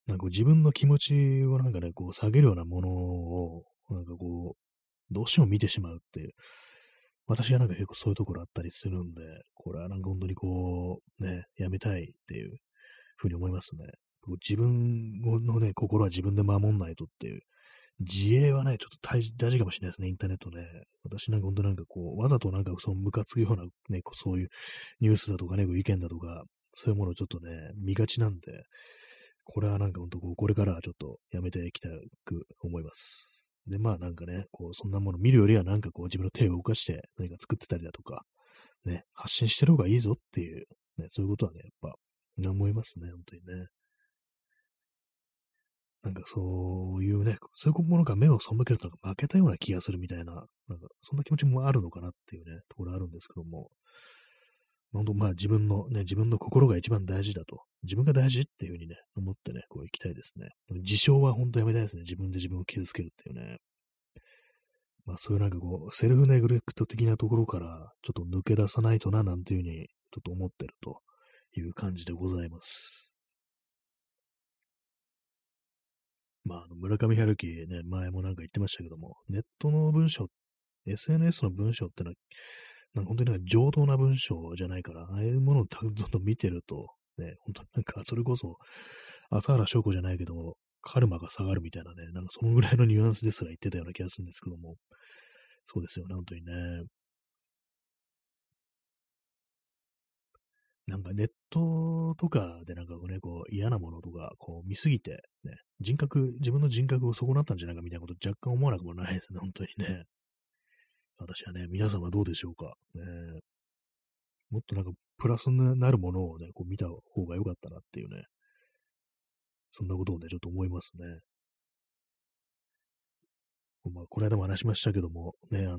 Speaker 1: なんか自分の気持ちをなんかね、こう下げるようなものを、なんかこう、どうしても見てしまうっていう。私はなんか結構そういうところあったりするんで、これはなんか本当にこう、ね、やめたいっていうふうに思いますね。自分のね、心は自分で守んないとっていう。自衛はね、ちょっと大事かもしれないですね、インターネットね。私なんか本当なんかこう、わざとなんかそのムカつくようなね、そういうニュースだとかね、意見だとか、そういうものをちょっとね、見がちなんで、これはなんか本当こう、これからはちょっとやめていきたく思います。で、まあなんかね、こう、そんなもの見るよりはなんかこう、自分の手を動かして何か作ってたりだとか、ね、発信してる方がいいぞっていう、ね、そういうことはね、やっぱ、思いますね、本当にね。なんかそういうね、そういうものが目を背けるとなんか負けたような気がするみたいな、なんかそんな気持ちもあるのかなっていうね、ところあるんですけども、本当まあ自分のね、自分の心が一番大事だと、自分が大事っていうふうにね、思ってね、こう行きたいですね。自傷は本当やめたいですね。自分で自分を傷つけるっていうね。まあそういうなんかこう、セルフネグレクト的なところから、ちょっと抜け出さないとな、なんていうふうに、ちょっと思ってるという感じでございます。まあ、あの村上春樹ね、前もなんか言ってましたけども、ネットの文章、SNS の文章ってのは、なんか本当になんか上等な文章じゃないから、ああいうものをどんどん見てると、ね、本当なんかそれこそ、朝原翔子じゃないけど、カルマが下がるみたいなね、なんかそのぐらいのニュアンスですら言ってたような気がするんですけども、そうですよね、本当にね。なんかネットとかでなんかね、こう嫌なものとかこう見すぎて、ね、人格、自分の人格を損なったんじゃないかみたいなこと若干思わなくもないですね、本当にね。私はね、皆様どうでしょうか？ね、もっとなんかプラスになるものをね、こう見た方が良かったなっていうね、そんなことをね、ちょっと思いますね。まあ、この間も話しましたけども、ね、あのー、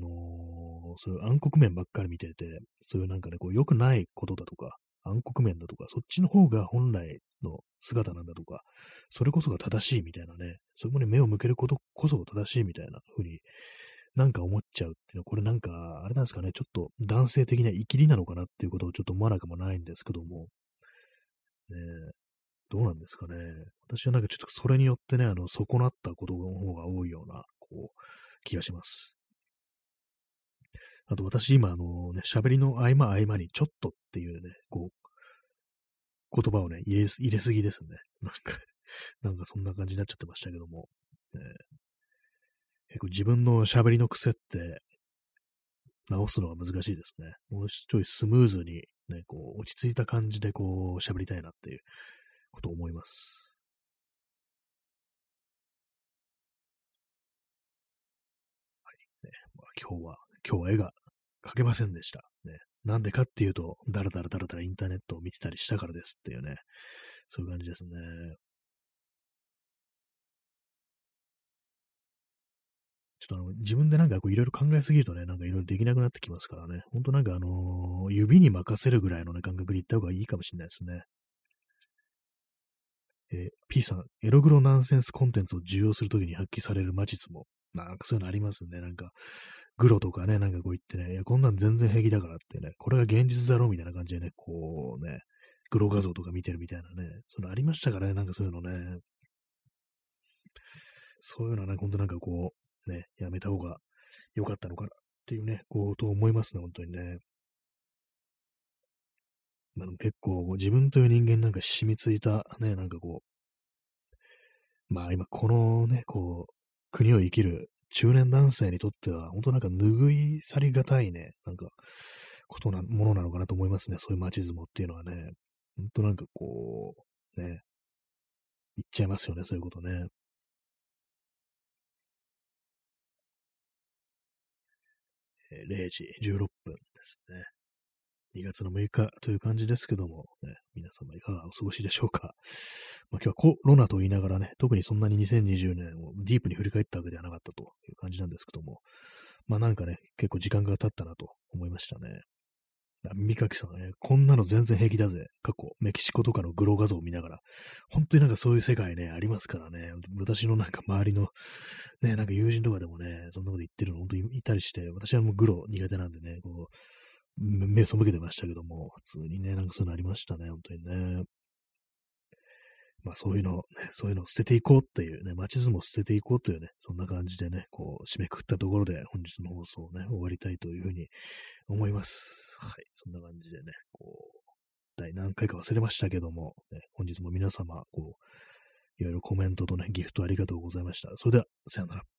Speaker 1: そういう暗黒面ばっかり見てて、そういうなんかね、こう良くないことだとか、暗黒面だとか、そっちの方が本来の姿なんだとか、それこそが正しいみたいなね、そこに目を向けることこそが正しいみたいな風になんか思っちゃうっていうのは、これなんか、あれなんですかね、ちょっと男性的な生きりなのかなっていうことをちょっと思わなくもないんですけども、ねどうなんですかね。私はなんかちょっとそれによってね、あの、損なったことの方が多いような、こう、気がします。あと私今、あのね、喋りの合間合間にちょっとっていうね、こう、言葉をね、入れ、入れすぎですね。なんかなんかそんな感じになっちゃってましたけども。ね、結構自分の喋りの癖って直すのが難しいですね。もうちょいスムーズにね、こう、落ち着いた感じでこう、喋りたいなっていうことを思います。はい。ね、まあ、今日は、今日は絵が描けませんでした。ね。なんでかっていうと、だらだらだらだらインターネットを見てたりしたからですっていうね、そういう感じですね。ちょっとあの、自分でなんかこういろいろ考えすぎるとね、なんかいろいろできなくなってきますからね。ほんとなんかあのー、指に任せるぐらいのね、感覚でいった方がいいかもしれないですね。えー、P さん、エログロナンセンスコンテンツを受容するときに発揮される魔術も、なんかそういうのありますね。なんか、グロとかね、なんかこう言ってね、いや、こんなん全然平気だからってね、これが現実だろうみたいな感じでね、こうね、グロ画像とか見てるみたいなね、そのありましたからね、なんかそういうのね。そういうのはね、ほんとなんかこう、ね、やめた方が良かったのかなっていうね、こう、と思いますね、本当にね。まあ、結構自分という人間なんか染みついたね、なんかこう、まあ今このね、こう、国を生きる中年男性にとっては、本当なんか拭い去りがたいね、なんか、ことな、ものなのかなと思いますね。そういう街相撲っていうのはね。本当なんかこう、ね、言っちゃいますよね、そういうことね。0時16分ですね。2月の6日という感じですけども、ね、皆様いかがお過ごしでしょうか。まあ、今日はコロナと言いながらね、特にそんなに2020年をディープに振り返ったわけではなかったという感じなんですけども、まあなんかね、結構時間が経ったなと思いましたね。三垣さんね、こんなの全然平気だぜ。過去、メキシコとかのグロ画像を見ながら、本当になんかそういう世界ね、ありますからね、私のなんか周りの、ね、なんか友人とかでもね、そんなこと言ってるの本当にいたりして、私はもうグロ苦手なんでね、こう、目背けてましたけども、普通にね、なんかそういうのありましたね、本当にね。まあそういうの、ね、そういうのを捨てていこうっていうね、街相撲を捨てていこうというね、そんな感じでね、こう、締めくくったところで本日の放送をね、終わりたいというふうに思います。はい。そんな感じでね、こう、第何回か忘れましたけども、ね、本日も皆様、こう、いろいろコメントとね、ギフトありがとうございました。それでは、さよなら。